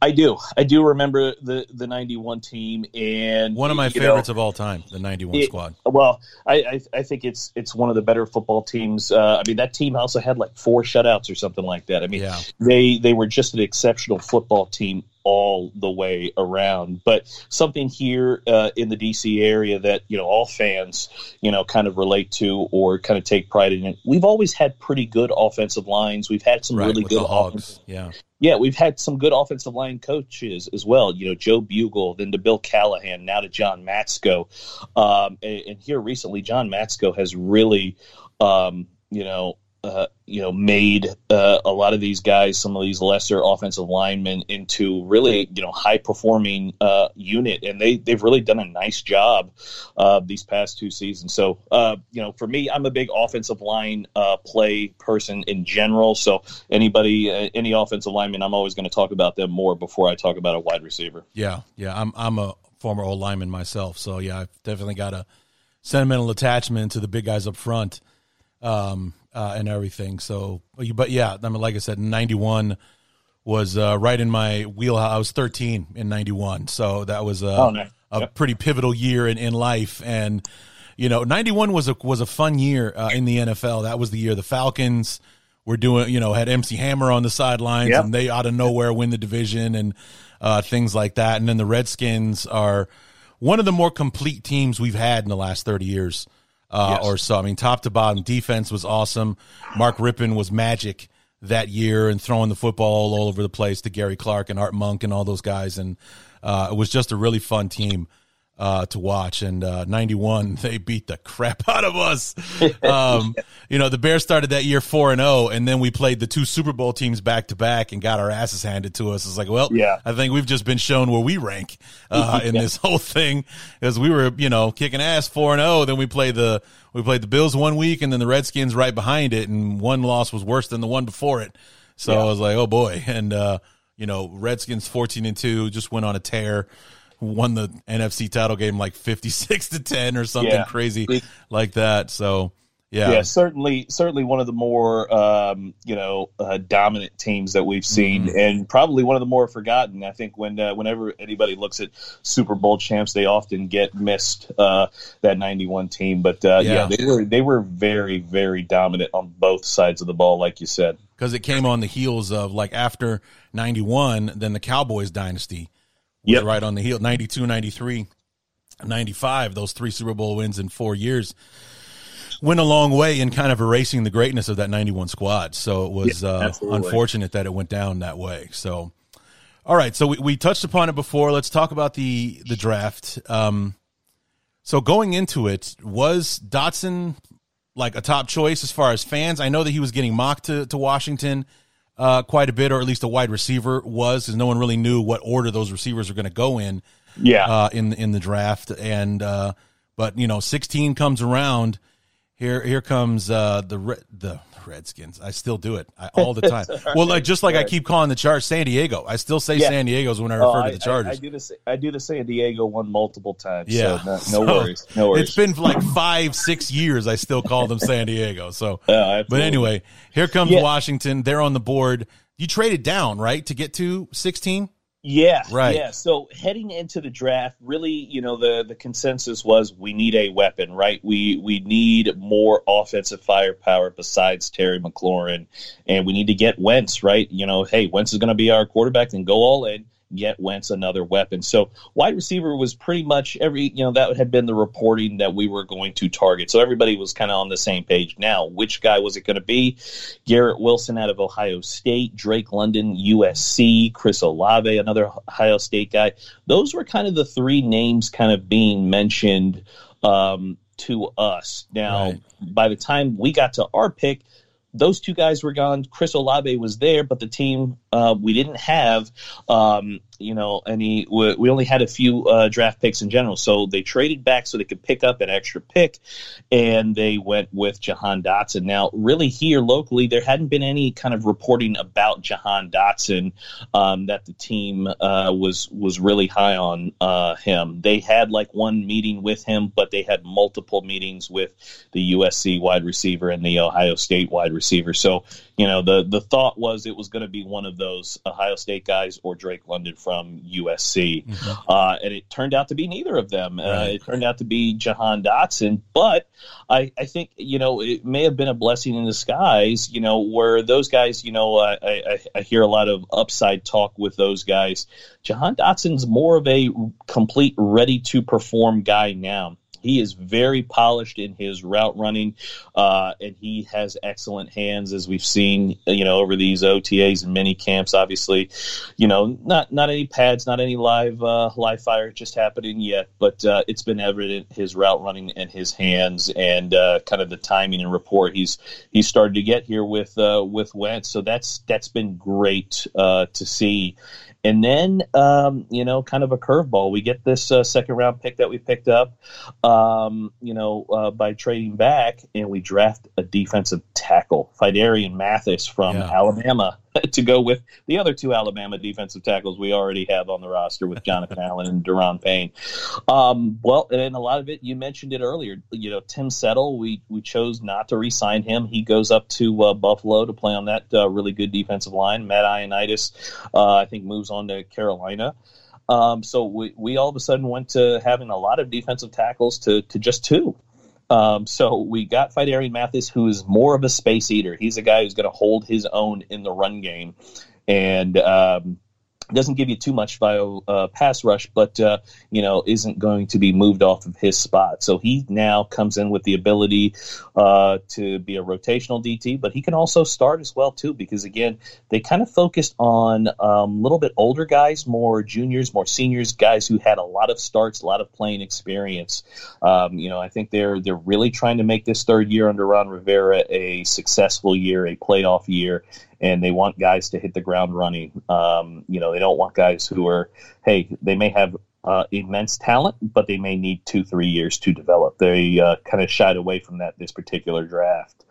I do. I do remember the the '91 team, and one of my favorites know, of all time, the '91 it, squad. Well, I, I, I think it's it's one of the better football teams. Uh, I mean, that team also had like four shutouts or something like that. I mean, yeah. they they were just an exceptional football team all the way around. But something here uh, in the DC area that you know all fans you know kind of relate to or kind of take pride in. We've always had pretty good offensive lines. We've had some right, really good Hogs. Yeah. Yeah, we've had some good offensive line coaches as well. You know, Joe Bugel, then to Bill Callahan, now to John Matsko. Um, and, and, here recently, John Matsko has really, um, you know, uh, you know, made uh, a lot of these guys, some of these lesser offensive linemen, into really, you know, high performing uh, unit, and they they've really done a nice job uh, these past two seasons. So, uh, you know, for me, I'm a big offensive line uh, play person in general. So, anybody, any offensive lineman, I'm always going to talk about them more before I talk about a wide receiver. Yeah, yeah, I'm I'm a former old lineman myself, so yeah, I've definitely got a sentimental attachment to the big guys up front. Um, uh, and everything. So, but yeah, I mean, like I said, '91 was uh, right in my wheelhouse. I was 13 in '91, so that was a, oh, nice. a yep. pretty pivotal year in, in life. And you know, '91 was a was a fun year uh, in the NFL. That was the year the Falcons were doing, you know, had MC Hammer on the sidelines, yep. and they out of nowhere win the division and uh, things like that. And then the Redskins are one of the more complete teams we've had in the last 30 years uh, yes. or so. I mean, top to bottom, defense was awesome. Mark Rypien was magic that year and throwing the football all over the place to Gary Clark and Art Monk and all those guys. And uh, it was just a really fun team uh, to watch. And uh, 91, they beat the crap out of us. Um, you know, the Bears started that year 4 and 0, and then we played the two Super Bowl teams back to back and got our asses handed to us. It's like, well, yeah. I think we've just been shown where we rank uh, in this whole thing because we were, you know, kicking ass 4 and 0. Then we played the. We played the Bills one week and then the Redskins right behind it, and one loss was worse than the one before it. So yeah. I was like, oh boy. And, uh, you know, Redskins 14 and 2 just went on a tear won the NFC title game like 56 to 10 or something yeah. crazy like that. So Yeah. yeah, certainly, certainly one of the more um, you know uh, dominant teams that we've seen, Mhm. and probably one of the more forgotten. I think when uh, whenever anybody looks at Super Bowl champs, they often get missed uh, that '91 team. But uh, yeah. Yeah. they were they were very very dominant on both sides of the ball, like you said. because it came on the heels of like after 91 then the cowboys dynasty was Yep. right on the heel 92 93 95 those three super bowl wins in four years went a long way in kind of erasing the greatness of that 91 squad. So it was Yeah, uh, unfortunate that it went down that way. So all right. So we, we touched upon it before. Let's talk about the the draft. Um so going into it was dotson like a top choice as far as fans. I know that he was getting mocked to, to Washington uh, quite a bit, or at least a wide receiver was, because no one really knew what order those receivers were going to go in Yeah, uh, in in the draft. And uh, but you know, sixteen comes around. Here here comes uh, the the Redskins. I still do it I, all the time. well, like just like I keep calling the Chargers San Diego. I still say Yeah. San Diego's when I Oh, refer I, to the I, Chargers. I do the I do the San Diego one multiple times. Yeah. so no, no So, worries, no worries. It's been like five, six years. I still call them San Diego. So, oh, Yeah, but anyway, here comes Yeah. Washington. They're on the board. You traded down, right, to get to 16? Yeah, Right. Yeah. So heading into the draft, really, you know, the the consensus was we need a weapon, right? We we need more offensive firepower besides Terry McLaurin, and we need to get Wentz, right? You know, hey, Wentz is going to be our quarterback, then go all in. Get Wentz another weapon. So wide receiver was pretty much every you know that had been the reporting that we were going to target. So everybody was kind of on the same page. Now, which guy was it going to be? Garrett Wilson out of Ohio State, Drake London, USC, Chris Olave, another Ohio State guy. Those were kind of the three names kind of being mentioned um, to us. Now, Right. by the time we got to our pick, those two guys were gone. Chris Olave was there, but the team uh, we didn't have, um, you know, any. We, we only had a few uh, draft picks in general, so they traded back so they could pick up an extra pick, and they went with Jahan Dotson. Now, really, here locally, there hadn't been any kind of reporting about Jahan Dotson um, that the team uh, was was really high on uh, him. They had like one meeting with him, but they had multiple meetings with the USC wide receiver and the Ohio State wide receiver. So you know the the thought was it was going to be one of those Ohio State guys or Drake London from USC, uh, and it turned out to be neither of them. Uh, it turned out to be Jahan Dotson, but I, I think you know it may have been a blessing in disguise. You know where those guys, you know, I, I, I hear a lot of upside talk with those guys. Jahan Dotson's more of a complete ready to perform guy now. He is very polished in his route running, uh, and he has excellent hands, as we've seen, you know, over these OTAs and mini camps. Obviously, you know, not not any pads, not any live uh, live fire just happening yet, but uh, it's been evident his route running and his hands and uh, kind of the timing and rapport he's he's started to get here with uh, with Wentz. So that's that's been great uh, to see. And then, um, you know, kind of a curveball. We get this uh, second round pick that we picked up, um, you know, uh, by trading back, and we draft a defensive tackle, Phidarian Mathis from Yeah. Alabama, to go with the other two Alabama defensive tackles we already have on the roster with Jonathan Allen and Daron Payne. Um, well, and a lot of it, you mentioned it earlier. You know, Tim Settle, we we chose not to re-sign him. He goes up to uh, Buffalo to play on that uh, really good defensive line. Matt Ioannidis, uh, I think, moves on to Carolina. Um, so we, we all of a sudden went to having a lot of defensive tackles to, to just two. Um, so we got Phidarian Mathis, who is more of a space eater. He's a guy who's going to hold his own in the run game, and um, doesn't give you too much bio uh, pass rush, but uh, you know isn't going to be moved off of his spot. So he now comes in with the ability uh, to be a rotational DT, but he can also start as well too. Because again, they kind of focused on a um, little bit older guys, more juniors, more seniors, guys who had a lot of starts, a lot of playing experience. Um, you know, I think they're they're really trying to make this third year under Ron Rivera a successful year, a playoff year, and they want guys to hit the ground running. Um, you know, they don't want guys who are, hey, they may have uh, immense talent, but they may need two, three years to develop. They uh, kind of shied away from that this particular draft.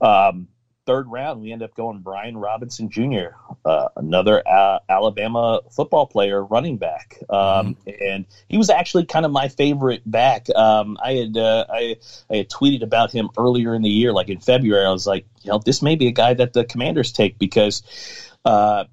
Um, third round, we end up going Brian Robinson Jr., uh, another uh, Alabama football player, running back, um, mm-hmm. and he was actually kind of my favorite back. Um, I had uh, I, I had tweeted about him earlier in the year, like in February. I was like, you know, this may be a guy that the Commanders take because uh,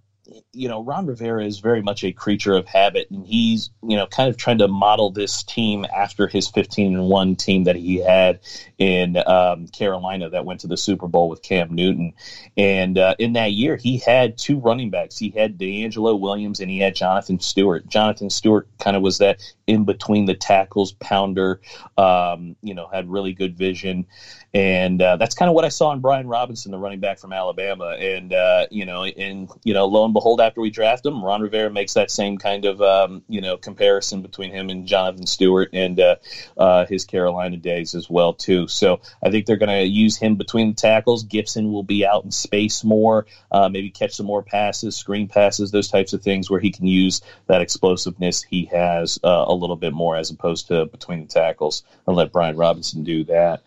you know, Ron Rivera is very much a creature of habit, and he's you know kind of trying to model this team after his 15 and one team that he had in um, Carolina that went to the Super Bowl with Cam Newton. And uh, in that year, he had two running backs. He had DeAngelo Williams and he had Jonathan Stewart. Jonathan Stewart kind of was that in between the tackles pounder. Um, you know, had really good vision, and uh, that's kind of what I saw in Brian Robinson, the running back from Alabama. And uh, you know, and you know, lo and behold, after we draft him, Ron Rivera makes that same kind of um, you know comparison between him and Jonathan Stewart and uh, uh, his Carolina days as well too. So I think they're going to use him between the tackles. Gibson will be out in space more, uh, maybe catch some more passes, screen passes, those types of things where he can use that explosiveness he has uh, little bit more as opposed to between the tackles and let Brian Robinson do that.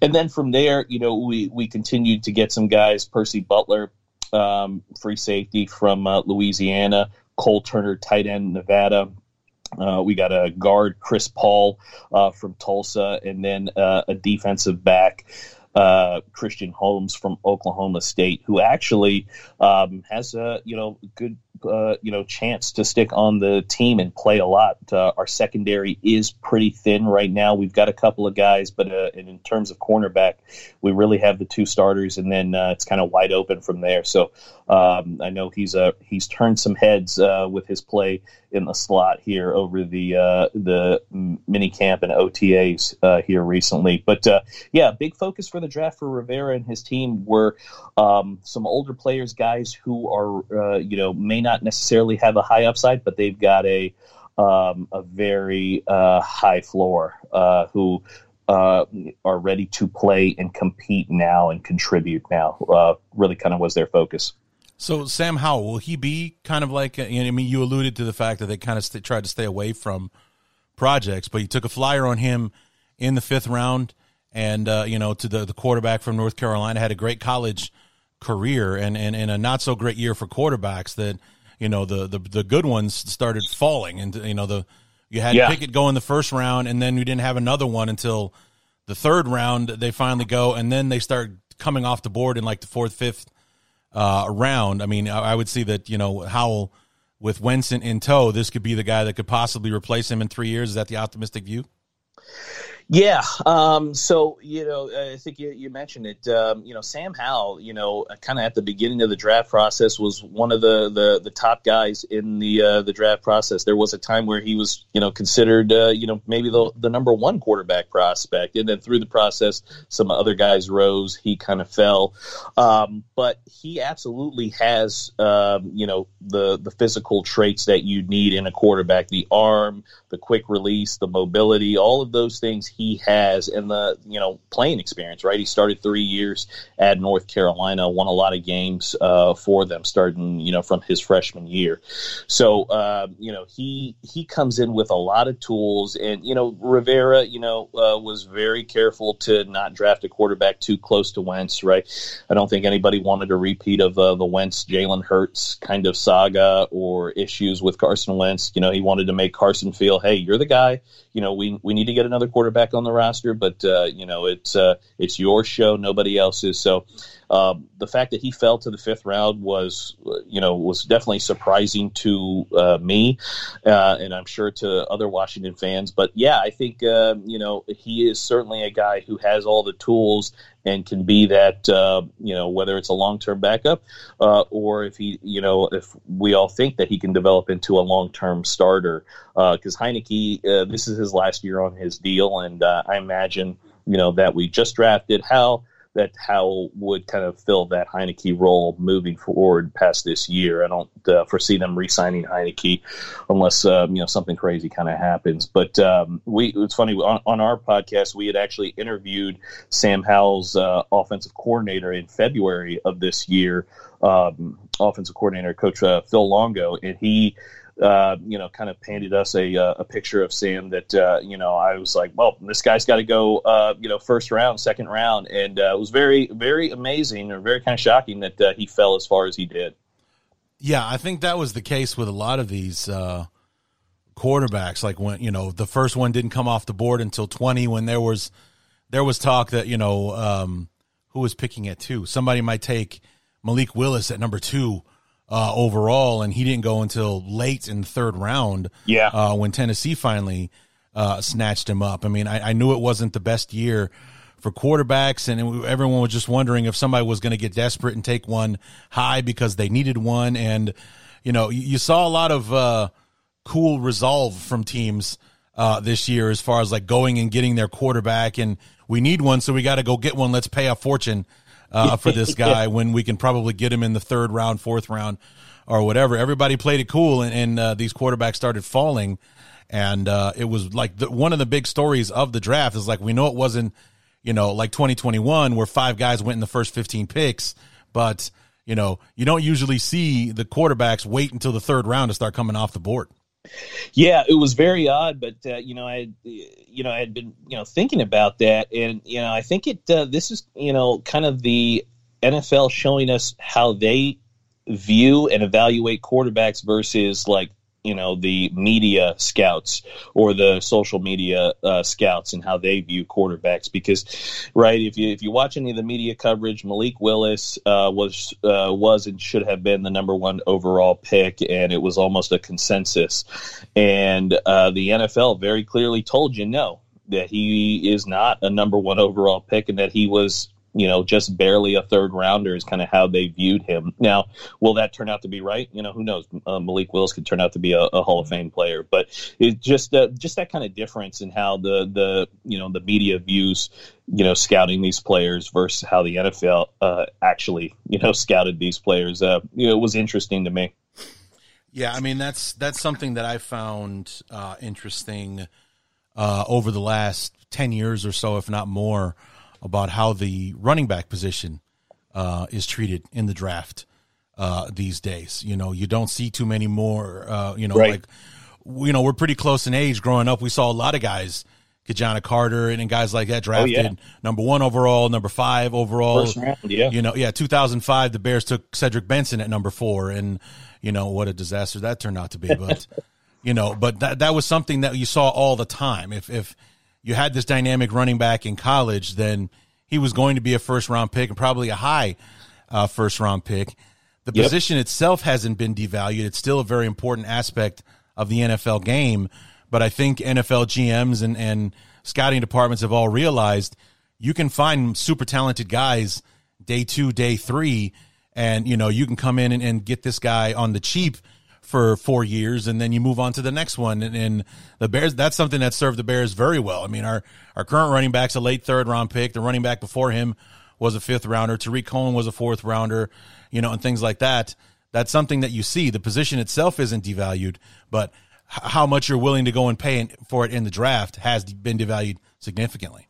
And then from there, you know, we we continued to get some guys, Percy Butler, um, free safety from uh, Louisiana, Cole Turner, tight end, Nevada. Uh, we got a guard, Chris Paul uh, from Tulsa, and then uh, a defensive back, uh, Christian Holmes from Oklahoma State, who actually um, has a you know good uh, you know chance to stick on the team and play a lot. Uh, our secondary is pretty thin right now. We've got a couple of guys, but uh, in terms of cornerback, we really have the two starters, and then uh, it's kind of wide open from there. So um, I know he's uh, he's turned some heads uh, with his play in the slot here over the uh, the mini camp and OTAs here recently. But yeah, big focus for the draft for Rivera and his team were um, some older players, guys who are you know may not necessarily have a high upside, but they've got a um, a very uh, high floor who. are ready to play and compete now and contribute now. really, kind of was their focus. So Sam Howell, will he be kind of like? I mean, you alluded to the fact that they kind of st- tried to stay away from projects, but you took a flyer on him in the fifth round, and uh, you know, to the the quarterback from North Carolina had a great college career and and, and a not so great year for quarterbacks. That you know the the the good ones started falling, and you know the you had yeah. Pickett go in the first round, and then you didn't have another one until the third round. They finally go, and then they start coming off the board in like the fourth, fifth uh, around. I mean, I, I, would see that you know Howell with Wentz in, in tow, this could be the guy that could possibly replace him in three years. Is that the optimistic view? Yeah. Um, so, you know, I think you, you mentioned it. Um, you know, Sam Howell, you know, kind of at the beginning of the draft process was one of the, the, the top guys in the uh, the draft process. There was a time where he was, you know, considered, uh, you know, maybe the, the number one quarterback prospect. And then through the process, some other guys rose. He kind of fell. Um, but he absolutely has, um, you know, the, the physical traits that you need in a quarterback the arm, the quick release, the mobility, all of those things he has and the you know playing experience. Right, he started three years at North Carolina, won a lot of games uh, for them, starting you know from his freshman year. So uh, you know he he comes in with a lot of tools, and you know Rivera, you know uh, was very careful to not draft a quarterback too close to Wentz. Right, I don't think anybody wanted a repeat of uh, the Wentz Jalen Hurts kind of saga or issues with Carson Wentz. You know he wanted to make Carson feel, hey, you're the guy. You know we we need to get another quarterback on the roster, but uh, you know it's uh, it's your show, nobody else's. So um, the fact that he fell to the fifth round was you know was definitely surprising to uh, me, uh, and I'm sure to other Washington fans. But yeah, I think uh, you know he is certainly a guy who has all the tools and can be that uh, you know whether it's a long term backup uh, or if he you know if we all think that he can develop into a long term starter because uh, Heinicke uh, this is his last year on his deal and uh, I imagine you know that we just drafted Hal that Howell would kind of fill that Heinicke role moving forward past this year. I don't uh, foresee them re-signing Heinicke unless um, you know something crazy kind of happens. But um, we it's funny on, on, our podcast we had actually interviewed Sam Howell's uh, offensive coordinator in February of this year, um, offensive coordinator Coach uh, Phil Longo, and he uh, you know, kind of painted us a, uh, a picture of Sam that, uh, you know, I was like, well, this guy's got to go, uh, you know, first round, second round. And uh, it was very, very amazing or very kind of shocking that he fell as far as he did. Yeah, I think that was the case with a lot of these quarterbacks. Like when, you know, the first one didn't come off the board until 20 when there was, there was talk that, you know, um, who was picking at two? Somebody might take Malik Willis at number two uh, overall, and he didn't go until late in the third round. Yeah, uh, when Tennessee finally uh, snatched him up. I mean, I, I, knew it wasn't the best year for quarterbacks, and everyone was just wondering if somebody was going to get desperate and take one high because they needed one. And you know, you, you saw a lot of uh, cool resolve from teams. Uh, this year, as far as like going and getting their quarterback, and we need one, so we got to go get one. Let's pay a fortune uh, for this guy when we can probably get him in the third round, fourth round, or whatever. Everybody played it cool, and, and uh, these quarterbacks started falling. And uh, it was like the, one of the big stories of the draft is like we know it wasn't, you know, like 2021 where five guys went in the first 15 picks, but you know you don't usually see the quarterbacks wait until the third round to start coming off the board. Yeah, it was very odd, but uh, you know, I had, you know, I had been, you know, thinking about that, and you know, I think it. Uh, this is, you know, kind of the NFL showing us how they view and evaluate quarterbacks versus like you know the media scouts or the social media uh, scouts and how they view quarterbacks because right if you if you watch any of the media coverage Malik Willis uh, was uh, was and should have been the number one overall pick and it was almost a consensus. And uh, the NFL very clearly told you no that he is not a number one overall pick and that he was you know, just barely a third rounder is kind of how they viewed him. Now, will that turn out to be right? You know, who knows? Uh, Malik Willis could turn out to be a, a Hall of Fame player, but it's just uh, just that kind of difference in how the the you know the media views you know scouting these players versus how the NFL uh, actually you know scouted these players. Uh, you know, it was interesting to me. Yeah, I mean that's that's something that I found uh, interesting uh, over the last ten years or so, if not more about how the running back position uh, is treated in the draft uh, these days. You know, you don't see too many more. Uh, you know, right. like you know, we're pretty close in age. Growing up, we saw a lot of guys, Ki-Jana Carter and, and guys like that drafted oh, yeah. number one overall, number five overall. Round, yeah. You know, yeah, 2005, the Bears took Cedric Benson at number four, and you know what a disaster that turned out to be. But you know, but that that was something that you saw all the time. If if you had this dynamic running back in college, then he was going to be a first round pick and probably a high uh, first round pick. The yep. position itself hasn't been devalued. It's still a very important aspect of the NFL game. But I think NFL GMs and, and scouting departments have all realized you can find super talented guys day two, day three, and you know you can come in and, and get this guy on the cheap for four years and then you move on to the next one. And, and, the Bears, that's something that served the Bears very well. I mean, our, our current running back's a late third round pick. The running back before him was a fifth rounder. Tarik Cohen was a fourth rounder, you know, and things like that. That's something that you see. The position itself isn't devalued, but how much you're willing to go and pay for it in the draft has been devalued significantly.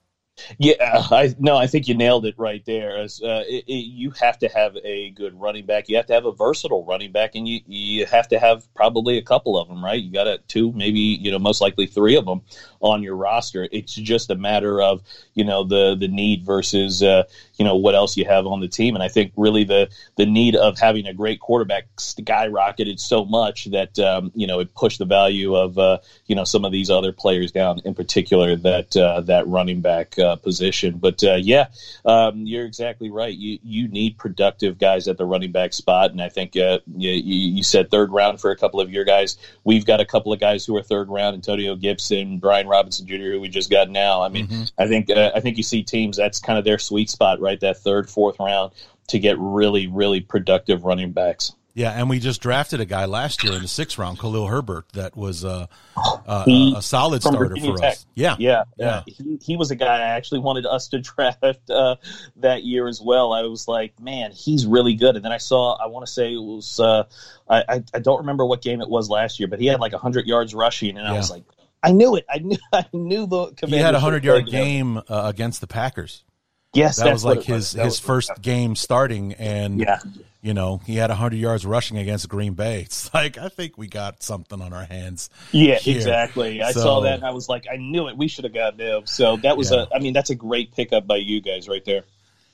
Yeah, I no, I think you nailed it right there. As uh, it, it, you have to have a good running back, you have to have a versatile running back, and you you have to have probably a couple of them, right? You got a two, maybe you know, most likely three of them on your roster. It's just a matter of you know the the need versus uh, you know what else you have on the team, and I think really the the need of having a great quarterback skyrocketed so much that um, you know it pushed the value of uh, you know some of these other players down, in particular that uh, that running back uh, position. But uh, yeah, um, you're exactly right. You you need productive guys at the running back spot, and I think uh, you, you said third round for a couple of your guys. We've got a couple of guys who are third round: Antonio Gibson, Brian Robinson Jr., who we just got now. I mean, mm-hmm. I think uh, I think you see teams that's kind of their sweet spot, right? That third, fourth round to get really, really productive running backs. Yeah, and we just drafted a guy last year in the sixth round, Khalil Herbert, that was uh, uh, he, a solid starter Virginia for Tech. us. Yeah, yeah, yeah. He, he, was a guy I actually wanted us to draft uh, that year as well. I was like, man, he's really good. And then I saw, I want to say it was, uh, I, I, I don't remember what game it was last year, but he had like hundred yards rushing, and yeah. I was like, I knew it. I knew. I knew the. He had a hundred yard game uh, against the Packers. Yes, that was like his his first game starting, and yeah. you know he had hundred yards rushing against Green Bay. It's like I think we got something on our hands. Yeah, here. exactly. I So- saw that and I was like, I knew it. We should have got him. So that was Yeah. a. I mean, that's a great pickup by you guys right there.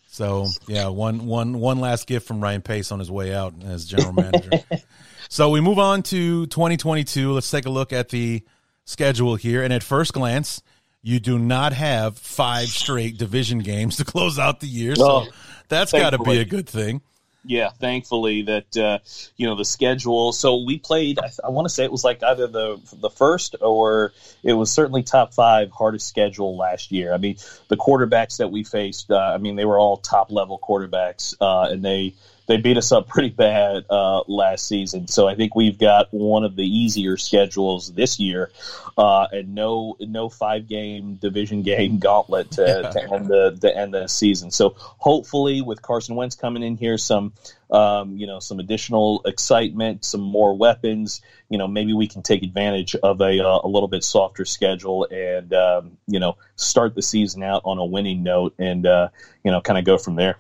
So yeah, one one one last gift from Ryan Pace on his way out as general manager. so we move on to 2022. Let's take a look at the schedule here, and at first glance, you do not have five straight division games to close out the year. So that's got to be a good thing. Yeah, thankfully that uh, you know the schedule. So we played. I, I want to say it was like either the the first or it was certainly top five hardest schedule last year. I mean, the quarterbacks that we faced. Uh, I mean, they were all top level quarterbacks, uh, and they they beat us up pretty bad uh, last season. So I think we've got one of the easier schedules this year, uh, and no no five game division game gauntlet to, to end the to end the season. So hopefully, with Carson Wentz coming in here, some um, you know some additional excitement, some more weapons. You know, maybe we can take advantage of a uh, a little bit softer schedule and um, you know start the season out on a winning note and uh, you know kind of go from there.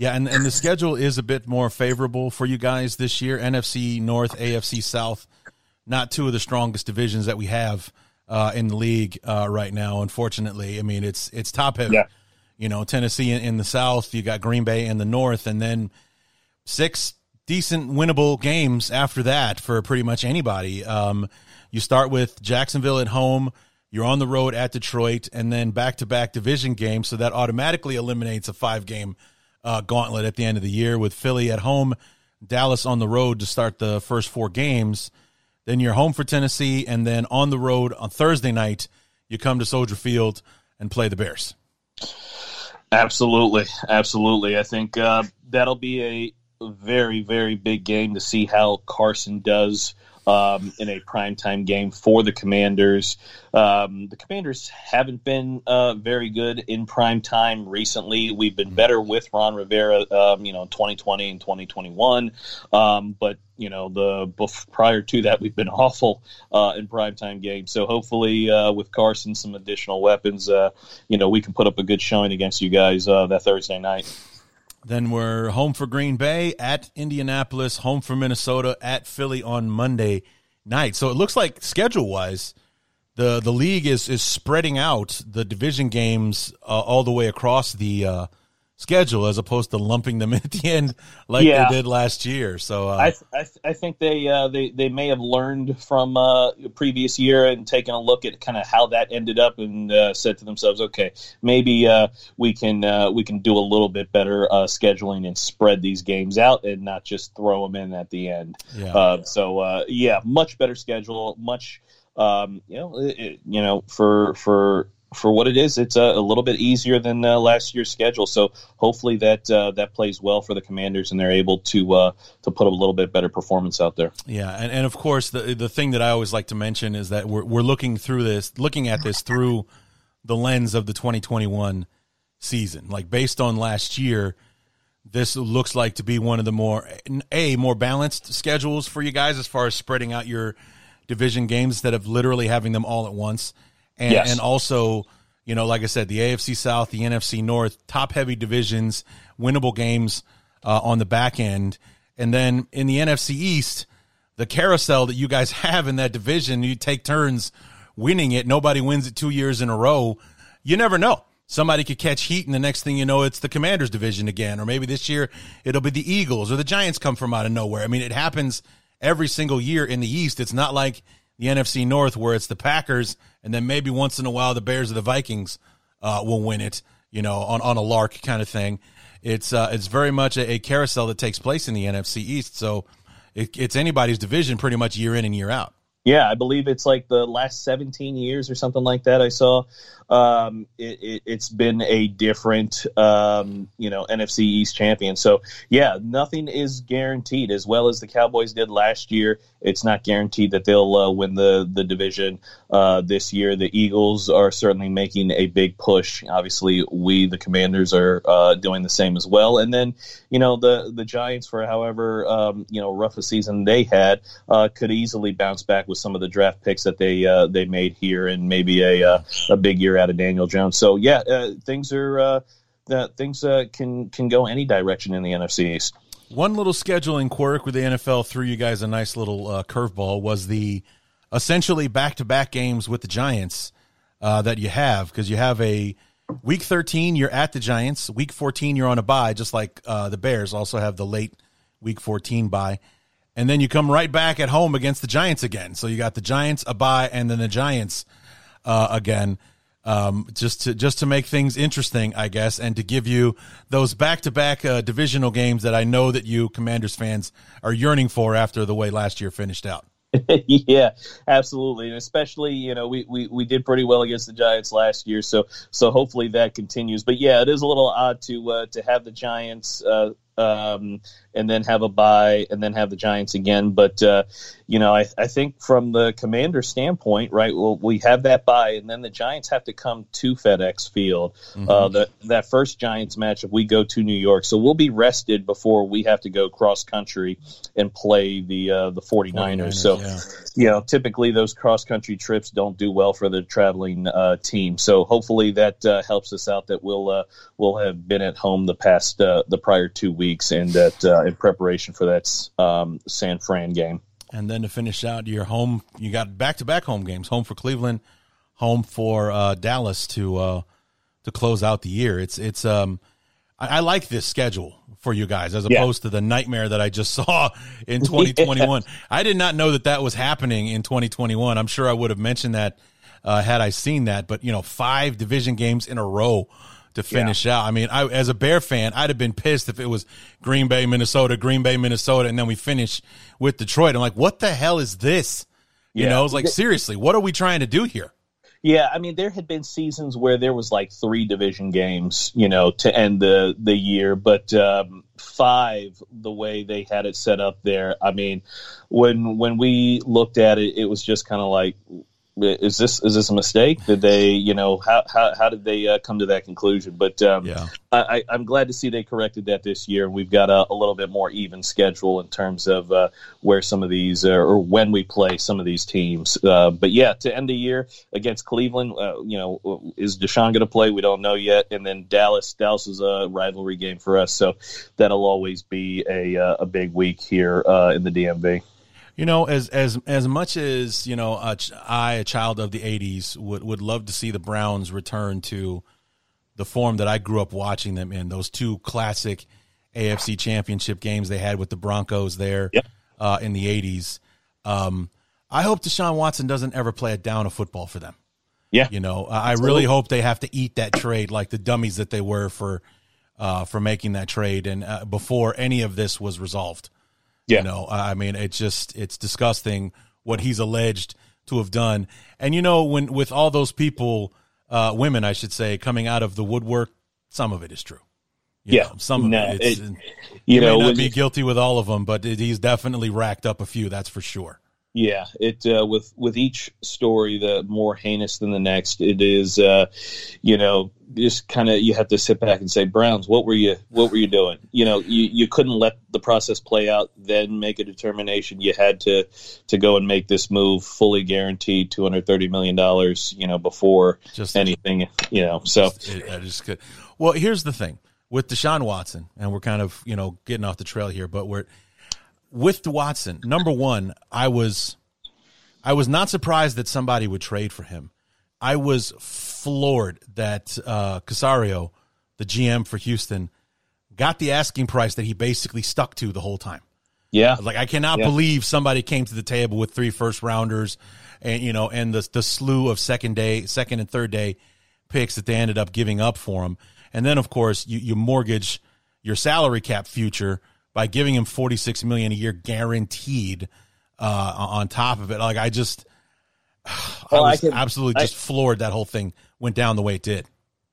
Yeah, and, and the schedule is a bit more favorable for you guys this year. NFC North, AFC South, not two of the strongest divisions that we have uh, in the league uh, right now. Unfortunately, I mean it's it's top heavy. Yeah. You know, Tennessee in, in the South, you got Green Bay in the North, and then six decent winnable games after that for pretty much anybody. Um, you start with Jacksonville at home. You're on the road at Detroit, and then back to back division games. So that automatically eliminates a five game uh, gauntlet at the end of the year with Philly at home, Dallas on the road to start the first four games. Then you're home for Tennessee, and then on the road on Thursday night, you come to Soldier Field and play the Bears. Absolutely, absolutely. I think uh, that'll be a very, very big game to see how Carson does um, in a primetime game for the Commanders. Um, the Commanders haven't been uh, very good in prime time recently. We've been better with Ron Rivera, um, you know, 2020 and 2021. Um, but you know, the prior to that, we've been awful uh, in primetime games. So hopefully, uh, with Carson, some additional weapons, uh, you know, we can put up a good showing against you guys uh, that Thursday night. Then we're home for Green Bay at Indianapolis, home for Minnesota at Philly on Monday night. So it looks like schedule wise, the the league is is spreading out the division games uh, all the way across the uh, schedule as opposed to lumping them at the end like Yeah. they did last year. So uh, I, I, I think they, uh, they they may have learned from uh, previous year and taken a look at kind of how that ended up and uh, said to themselves, okay, maybe uh, we can uh, we can do a little bit better uh, scheduling and spread these games out and not just throw them in at the end. Yeah. Uh, so uh, yeah, much better schedule, much um, you know it- you know for for. For what it is, it's a, a little bit easier than uh, last year's schedule. So hopefully that uh, that plays well for the Commanders, and they're able to uh, to put a little bit better performance out there. Yeah, and, and of course the the thing that I always like to mention is that we're we're looking through this, looking at this through the lens of the 2021 season. Like based on last year, this looks like to be one of the more a more balanced schedules for you guys as far as spreading out your division games instead of literally having them all at once. And Yes. and also, you know, like I said, the AFC South, the NFC North, top heavy divisions, winnable games uh, on the back end. And then in the NFC East, the carousel that you guys have in that division, you take turns winning it. Nobody wins it two years in a row. You never know. Somebody could catch heat, and the next thing you know, it's the Commanders division again. Or maybe this year it'll be the Eagles or the Giants come from out of nowhere. I mean, it happens every single year in the East. It's not like the NFC North where it's the Packers, and then maybe once in a while the Bears or the Vikings uh, will win it, you know, on, on a lark kind of thing. It's uh, it's very much a, a carousel that takes place in the NFC East. So it, it's anybody's division pretty much year in and year out. Yeah, I believe it's like the last 17 years or something like that. I saw um, it, it, it's been a different, um, you know, NFC East champion. So yeah, nothing is guaranteed. As well as the Cowboys did last year, it's not guaranteed that they'll uh, win the the division uh, this year. The Eagles are certainly making a big push. Obviously, we the Commanders are uh, doing the same as well. And then you know the the Giants, for however um, you know rough a season they had, uh, could easily bounce back with some of the draft picks that they uh, they made here, and maybe a uh, a big year out of Daniel Jones. So yeah, uh, things are. Uh, that things uh, can can go any direction in the NFC East. One little scheduling quirk with the NFL threw you guys a nice little uh, curveball was the essentially back to back games with the Giants uh, that you have because you have a week 13 you're at the Giants, week 14 you're on a bye, just like the Bears also have the late week 14 bye, and then you come right back at home against the Giants again. So you got the Giants a bye and then the Giants uh, again um, just to just to make things interesting, I guess, and to give you those back to back divisional games that I know that you Commanders fans are yearning for after the way last year finished out. yeah, absolutely, and especially you know we, we we did pretty well against the Giants last year, so so hopefully that continues. But yeah, it is a little odd to uh, to have the Giants. Uh, um, and then have a bye, and then have the Giants again. But uh, you know, I, I, think from the Commander standpoint, right? Well, we have that bye, and then the Giants have to come to FedEx Field. Mm-hmm. Uh, the, that first Giants match, if we go to New York, so we'll be rested before we have to go cross country and play the uh, the 49ers. 49ers so, yeah. You know, typically those cross country trips don't do well for the traveling uh, team. So hopefully that uh, helps us out. That we'll uh, we'll have been at home the past uh, the prior two weeks, and that uh, in preparation for that um, San Fran game. And then to finish out your home, you got back to back home games: home for Cleveland, home for uh, Dallas to to close out the year. It's it's um, I, I like this schedule for you guys as opposed yeah. to the nightmare that I just saw in 2021. yeah. I did not know that that was happening in 2021. I'm sure I would have mentioned that uh, had I seen that. But you know, five division games in a row to finish yeah. out. I mean, I, as a Bear fan, I'd have been pissed if it was Green Bay, Minnesota, Green Bay, Minnesota, and then we finish with Detroit. I'm like, what the hell is this? You yeah. know, it's like seriously, what are we trying to do here? Yeah, I mean, there had been seasons where there was like three division games, you know, to end the the year, but um, five, the way they had it set up there. I mean, when when we looked at it, it was just kind of like, is this is this a mistake? Did they, you know, how how, how did they uh, come to that conclusion? But um, yeah. I, am glad to see they corrected that this year, and we've got a, a little bit more even schedule in terms of uh, where some of these uh, or when we play some of these teams. Uh, but yeah, to end the year against Cleveland, uh, you know, is Deshaun going to play? We don't know yet. And then Dallas, Dallas is a rivalry game for us, so that'll always be a a big week here in the DMV. You know, as as as much as you know, a ch- I, a child of the '80s, would would love to see the Browns return to the form that I grew up watching them in. Those two classic AFC Championship games they had with the Broncos there yep. uh, in the '80s. Um, I hope Deshaun Watson doesn't ever play a down of football for them. Yeah, you know, I really hope they have to eat that trade like the dummies that they were for uh, for making that trade and uh, before any of this was resolved. Yeah. You know, I mean, it's just it's disgusting what he's alleged to have done. And you know, when with all those people, uh, women, I should say, coming out of the woodwork, some of it is true. You yeah, know, some of no, it, it, you know, may not be guilty with all of them, but it, he's definitely racked up a few. That's for sure. Yeah, it uh, with with each story, the more heinous than the next, it is. Uh, you know, just kind of you have to sit back and say, Browns, what were you what were you doing? You know, you, you couldn't let the process play out, then make a determination. You had to to go and make this move, fully guaranteed two hundred thirty million dollars. You know, before just anything. You know, so just, it, I just could. Well, here's the thing with Deshaun Watson, and we're kind of you know getting off the trail here, but we're with Watson, number one, I was I was not surprised that somebody would trade for him. I was floored that uh, Caserio, the GM for Houston, got the asking price that he basically stuck to the whole time. Yeah, like I cannot yeah. believe somebody came to the table with three first rounders, and you know, and the the slew of second day, second and third day picks that they ended up giving up for him, and then of course you you mortgage your salary cap future by giving him 46 million a year guaranteed uh, on top of it. Like I just, well, I was I can, absolutely just floored that whole thing went down the way it did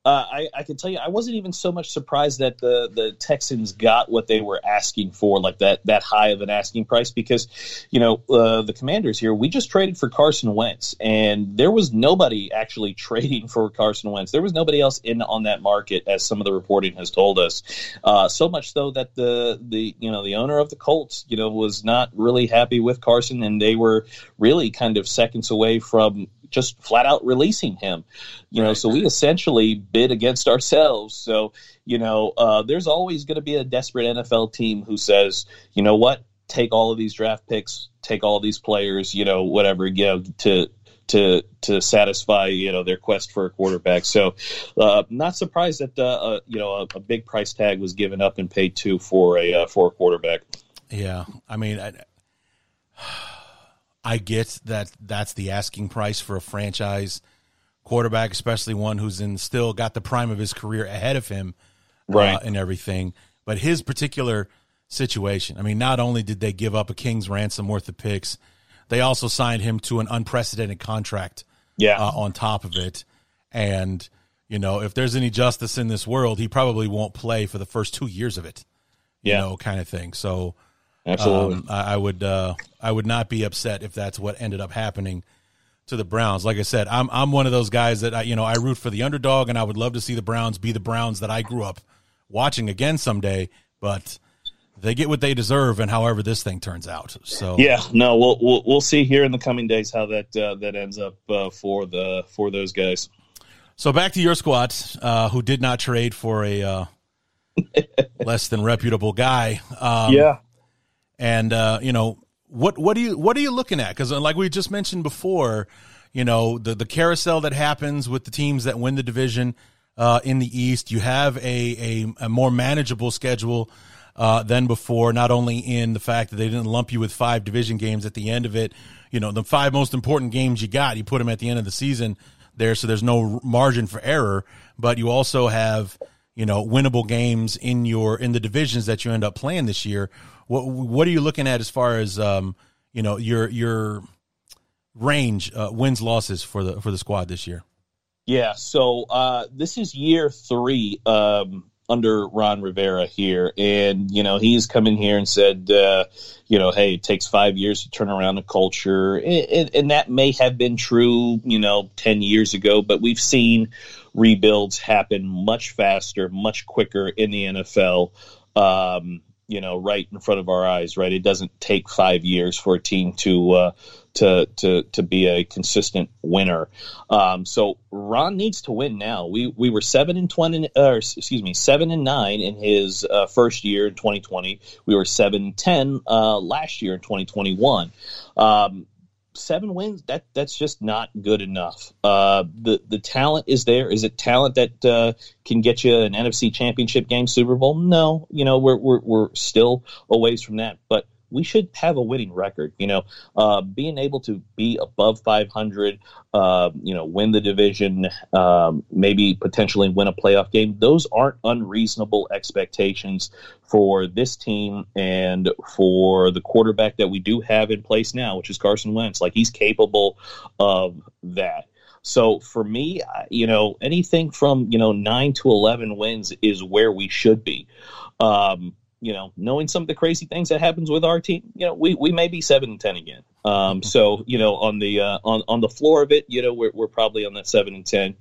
uh, I, I can tell you, I wasn't even so much surprised that the, the Texans got what they were asking for, like that that high of an asking price, because you know uh, the Commanders here, we just traded for Carson Wentz, and there was nobody actually trading for Carson Wentz. There was nobody else in on that market, as some of the reporting has told us. Uh, so much so that the the you know the owner of the Colts, you know, was not really happy with Carson, and they were really kind of seconds away from just flat out releasing him. You know, so we essentially bid against ourselves. So you know, uh, there's always going to be a desperate NFL team who says, you know what, take all of these draft picks, take all these players, you know, whatever, you know, to to to satisfy you know their quest for a quarterback. So, uh, not surprised that uh, uh, you know a, a, big price tag was given up and paid to for a uh, for a quarterback. Yeah, I mean, I, I get that that's the asking price for a franchise quarterback, especially one who's in still got the prime of his career ahead of him, uh, right, and everything. But his particular situation, I mean, not only did they give up a king's ransom worth of picks they also signed him to an unprecedented contract. Yeah. Uh, on top of it, and you know, if there's any justice in this world, he probably won't play for the first two years of it. You yeah. know, kind of thing. So, absolutely, um, I, I, would uh, I would not be upset if that's what ended up happening to the Browns. Like I said, I'm I'm one of those guys that I you know I root for the underdog, and I would love to see the Browns be the Browns that I grew up watching again someday. But they get what they deserve, and however this thing turns out. So yeah, no, we'll we'll, we'll see here in the coming days how that uh, that ends up uh, for the for those guys. So back to your squad, uh, who did not trade for a uh, less than reputable guy. Um, yeah, and uh, you know what what do you what are you looking at? Because uh, like we just mentioned before, you know the the carousel that happens with the teams that win the division in the East. You have a, a, a more manageable schedule uh, than before. Not only in the fact that they didn't lump you with five division games at the end of it, you know, the five most important games you got, you put them at the end of the season there, so there's no margin for error. But you also have, you know, winnable games in your in the divisions that you end up playing this year. What what are you looking at as far as um, you know your your range uh, wins losses for the for the squad this year? Yeah, so uh, this is year three um, under Ron Rivera here, and you know he's come in here and said, uh, you know, hey, it takes five years to turn around a culture, and, and, that may have been true, you know, ten years ago, but we've seen rebuilds happen much faster, much quicker in the NFL. Um, you know, right in front of our eyes, right? It doesn't take five years for a team to uh, to to to be a consistent winner. Um, so Ron needs to win now. We we were seven and twenty, or excuse me, seven and nine in his uh, first year in 2020. We were seven and ten uh, last year in 2021. Um, seven wins that that's just not good enough. Uh, the the talent is there. Is it talent that uh, can get you an NFC Championship game, Super Bowl? No, you know we're we're we're still a ways from that, but we should have a winning record. You know, uh, being able to be above 500, uh, you know, win the division, um, maybe potentially win a playoff game. Those aren't unreasonable expectations for this team and for the quarterback that we do have in place now, which is Carson Wentz. Like he's capable of that. So for me, you know, anything from you know nine to eleven wins is where we should be. Um, you know, knowing some of the crazy things that happens with our team, you know, we, we may be seven and ten again. Um, so you know, on the uh, on on the floor of it, you know, we're we're probably on that seven and ten.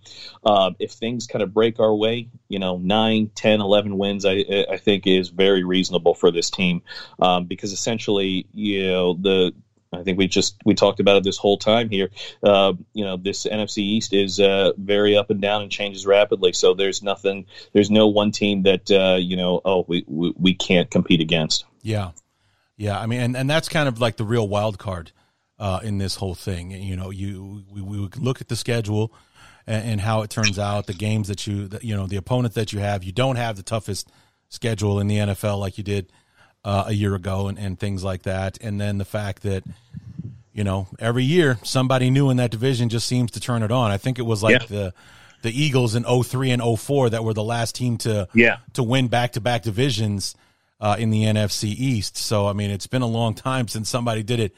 Um, if things kind of break our way, you know, nine, ten, eleven wins, I I think is very reasonable for this team um, because essentially, you know, the I think we just we talked about it this whole time here. Uh, you know, this NFC East is uh, very up and down and changes rapidly. So there's nothing, there's no one team that uh, you know, oh, we, we, we can't compete against. Yeah, yeah. I mean, and, and that's kind of like the real wild card uh, in this whole thing. You know, you we, we look at the schedule and, and how it turns out, the games that you you know, the opponent that you have. You don't have the toughest schedule in the NFL like you did uh, a year ago and, and things like that. And then the fact that, you know, every year somebody new in that division just seems to turn it on. I think it was like yeah. the the Eagles in 03 and 04 that were the last team to yeah. to win back to back divisions uh, in the NFC East. So I mean, it's been a long time since somebody did it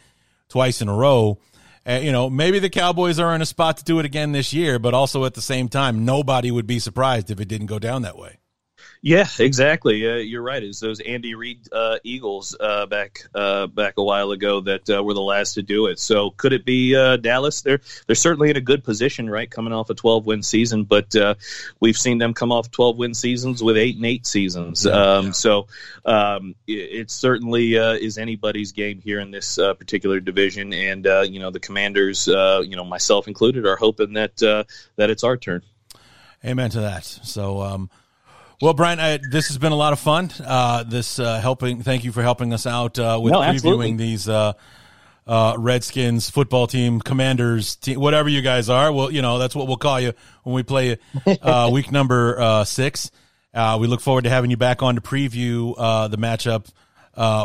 twice in a row. Uh, you know, maybe the Cowboys are in a spot to do it again this year, but also at the same time, nobody would be surprised if it didn't go down that way. Yeah, exactly. Uh, you're right. It's those Andy Reid uh, Eagles uh, back uh, back a while ago that uh, were the last to do it. So could it be uh, Dallas? They're they're certainly in a good position, right, coming off a 12 win season. But we've seen them come off 12 win seasons with eight and eight seasons. Um, so um, it, it, certainly is anybody's game here in this particular division. And you know the Commanders, you know myself included, are hoping that that it's our turn. Amen to that. So. Um, well, Brian, I, this has been a lot of fun. Uh, this uh, helping. Thank you for helping us out uh, with no, previewing these uh, uh, Redskins football team, Commanders, team, whatever you guys are. Well, you know that's what we'll call you when we play uh, week number six. we look forward to having you back on to preview the matchup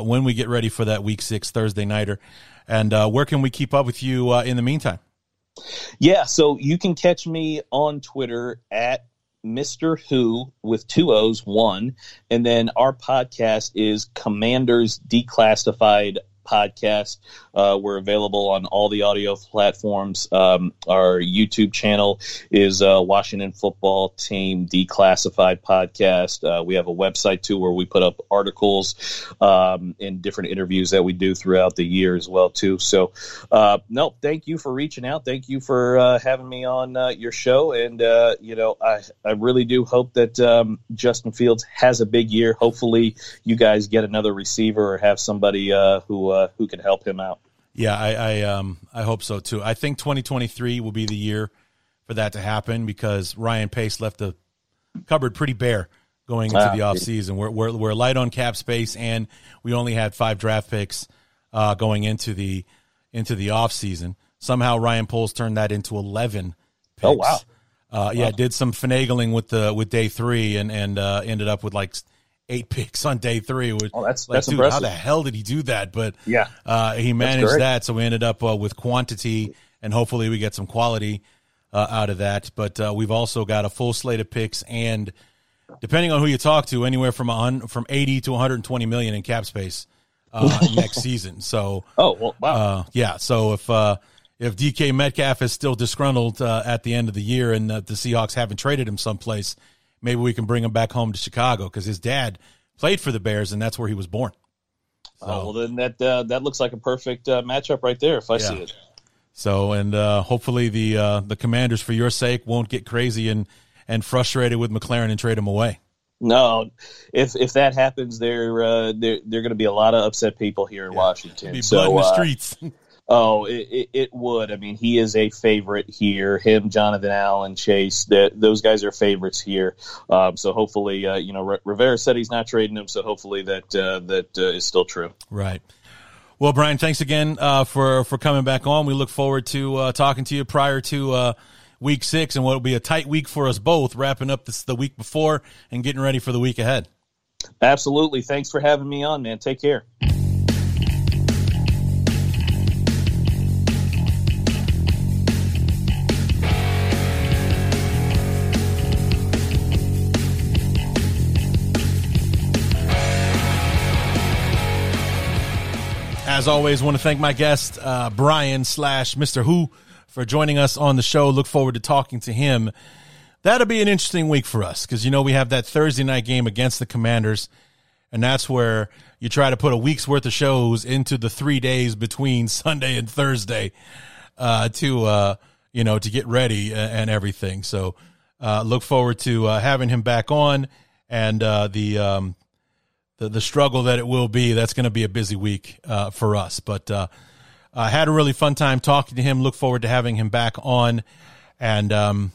when we get ready for that week six Thursday nighter. And where can we keep up with you in the meantime? Yeah, so you can catch me on Twitter at Mr. Whoo with two O's, one. And then our podcast is Commanders Declassified podcast. Uh, we're available on all the audio platforms. Um, our YouTube channel is uh, Washington Football Team Declassified Podcast. Uh, we have a website too where we put up articles um, and different interviews that we do throughout the year as well too. So, uh, no, thank you for reaching out. Thank you for uh, having me on uh, your show. And you know, I I really do hope that um, Justin Fields has a big year. Hopefully, you guys get another receiver or have somebody who uh, who can help him out. Yeah, I I, um, I hope so too. I think 2023 will be the year for that to happen because Ryan Pace left the cupboard pretty bare going into the offseason. We're, we're we're light on cap space and we only had five draft picks uh, going into the into the offseason. Somehow Ryan Poles turned that into 11 picks. Oh wow. Uh, yeah, wow. did some finagling with the with day three and and uh, ended up with like eight picks on day three. Which, oh, that's like, that's dude, impressive. How the hell did he do that? But yeah, uh, he managed that. So we ended up uh, with quantity, and hopefully we get some quality uh, out of that. But uh, we've also got a full slate of picks, and depending on who you talk to, anywhere from a, from eighty to one hundred twenty million in cap space uh, next season. So oh well, wow, uh, yeah. So if if DK Metcalf is still disgruntled at the end of the year, and the Seahawks haven't traded him someplace maybe we can bring him back home to Chicago because his dad played for the Bears and that's where he was born. So, oh, well, then that uh, that looks like a perfect uh, matchup right there if I yeah. see it. So, and uh, hopefully the uh, the Commanders, for your sake, won't get crazy and and frustrated with McLaurin and trade him away. No, if if that happens, there uh, there there are going to be a lot of upset people here in yeah. Washington. Be so, blood in the uh, streets. Oh, it, it, it, would. I mean, he is a favorite here. Him, Jonathan Allen, Chase, that those guys are favorites here. Um, so hopefully, uh, you know, Rivera said he's not trading him. So hopefully that uh, that uh, is still true. Right. Well, Brian, thanks again uh, for for coming back on. We look forward to uh, talking to you prior to uh, week six and what will be a tight week for us both, wrapping up this the week before and getting ready for the week ahead. Absolutely. Thanks for having me on, man. Take care. As always, want to thank my guest, uh, Brian slash Mr. Whoo, for joining us on the show. Look forward to talking to him. That'll be an interesting week for us because, you know, we have that Thursday night game against the Commanders, and that's where you try to put a week's worth of shows into the three days between Sunday and Thursday uh, to, uh, you know, to get ready and everything. So uh, look forward to uh, having him back on and uh, the, um, the, the struggle that it will be. That's going to be a busy week uh, for us. But uh, I had a really fun time talking to him. Look forward to having him back on. And, um,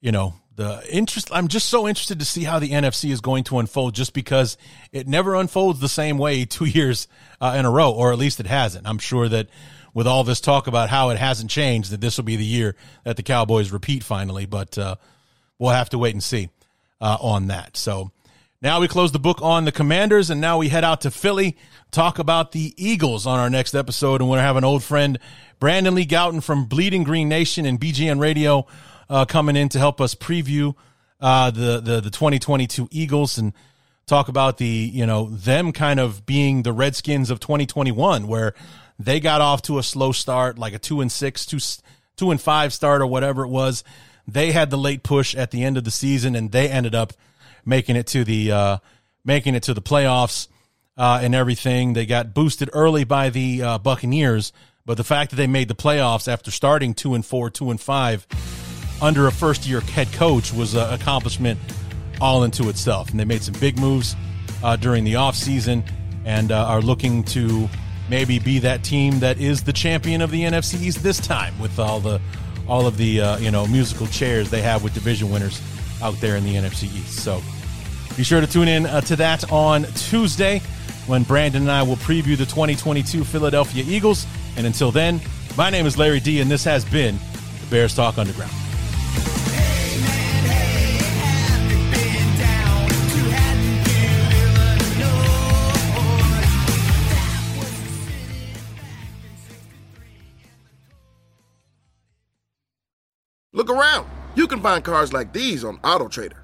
you know, the interest, I'm just so interested to see how the NFC is going to unfold just because it never unfolds the same way two years uh, in a row, or at least it hasn't. I'm sure that with all this talk about how it hasn't changed, that this will be the year that the Cowboys repeat finally. But uh, we'll have to wait and see uh, on that. So, now we close the book on the Commanders, and now we head out to Philly, talk about the Eagles on our next episode. And we're going to have an old friend, Brandon Lee Gowton from Bleeding Green Nation and BGN Radio, uh, coming in to help us preview uh, the, the the 2022 Eagles and talk about the you know them kind of being the Redskins of 2021, where they got off to a slow start, like a two and six, two two and five start or whatever it was. They had the late push at the end of the season, and they ended up making it to the uh, making it to the playoffs uh, and everything. They got boosted early by the uh, Buccaneers, but the fact that they made the playoffs after starting two and four, two and five under a first year head coach was an accomplishment all into itself. And they made some big moves uh, during the offseason and uh, are looking to maybe be that team that is the champion of the NFC East this time with all the all of the uh, you know musical chairs they have with division winners out there in the NFC East. So be sure to tune in uh, to that on Tuesday when Brandon and I will preview the 2022 Philadelphia Eagles. And until then, my name is Larry D, and this has been the Bears Talk Underground. Look around. You can find cars like these on AutoTrader.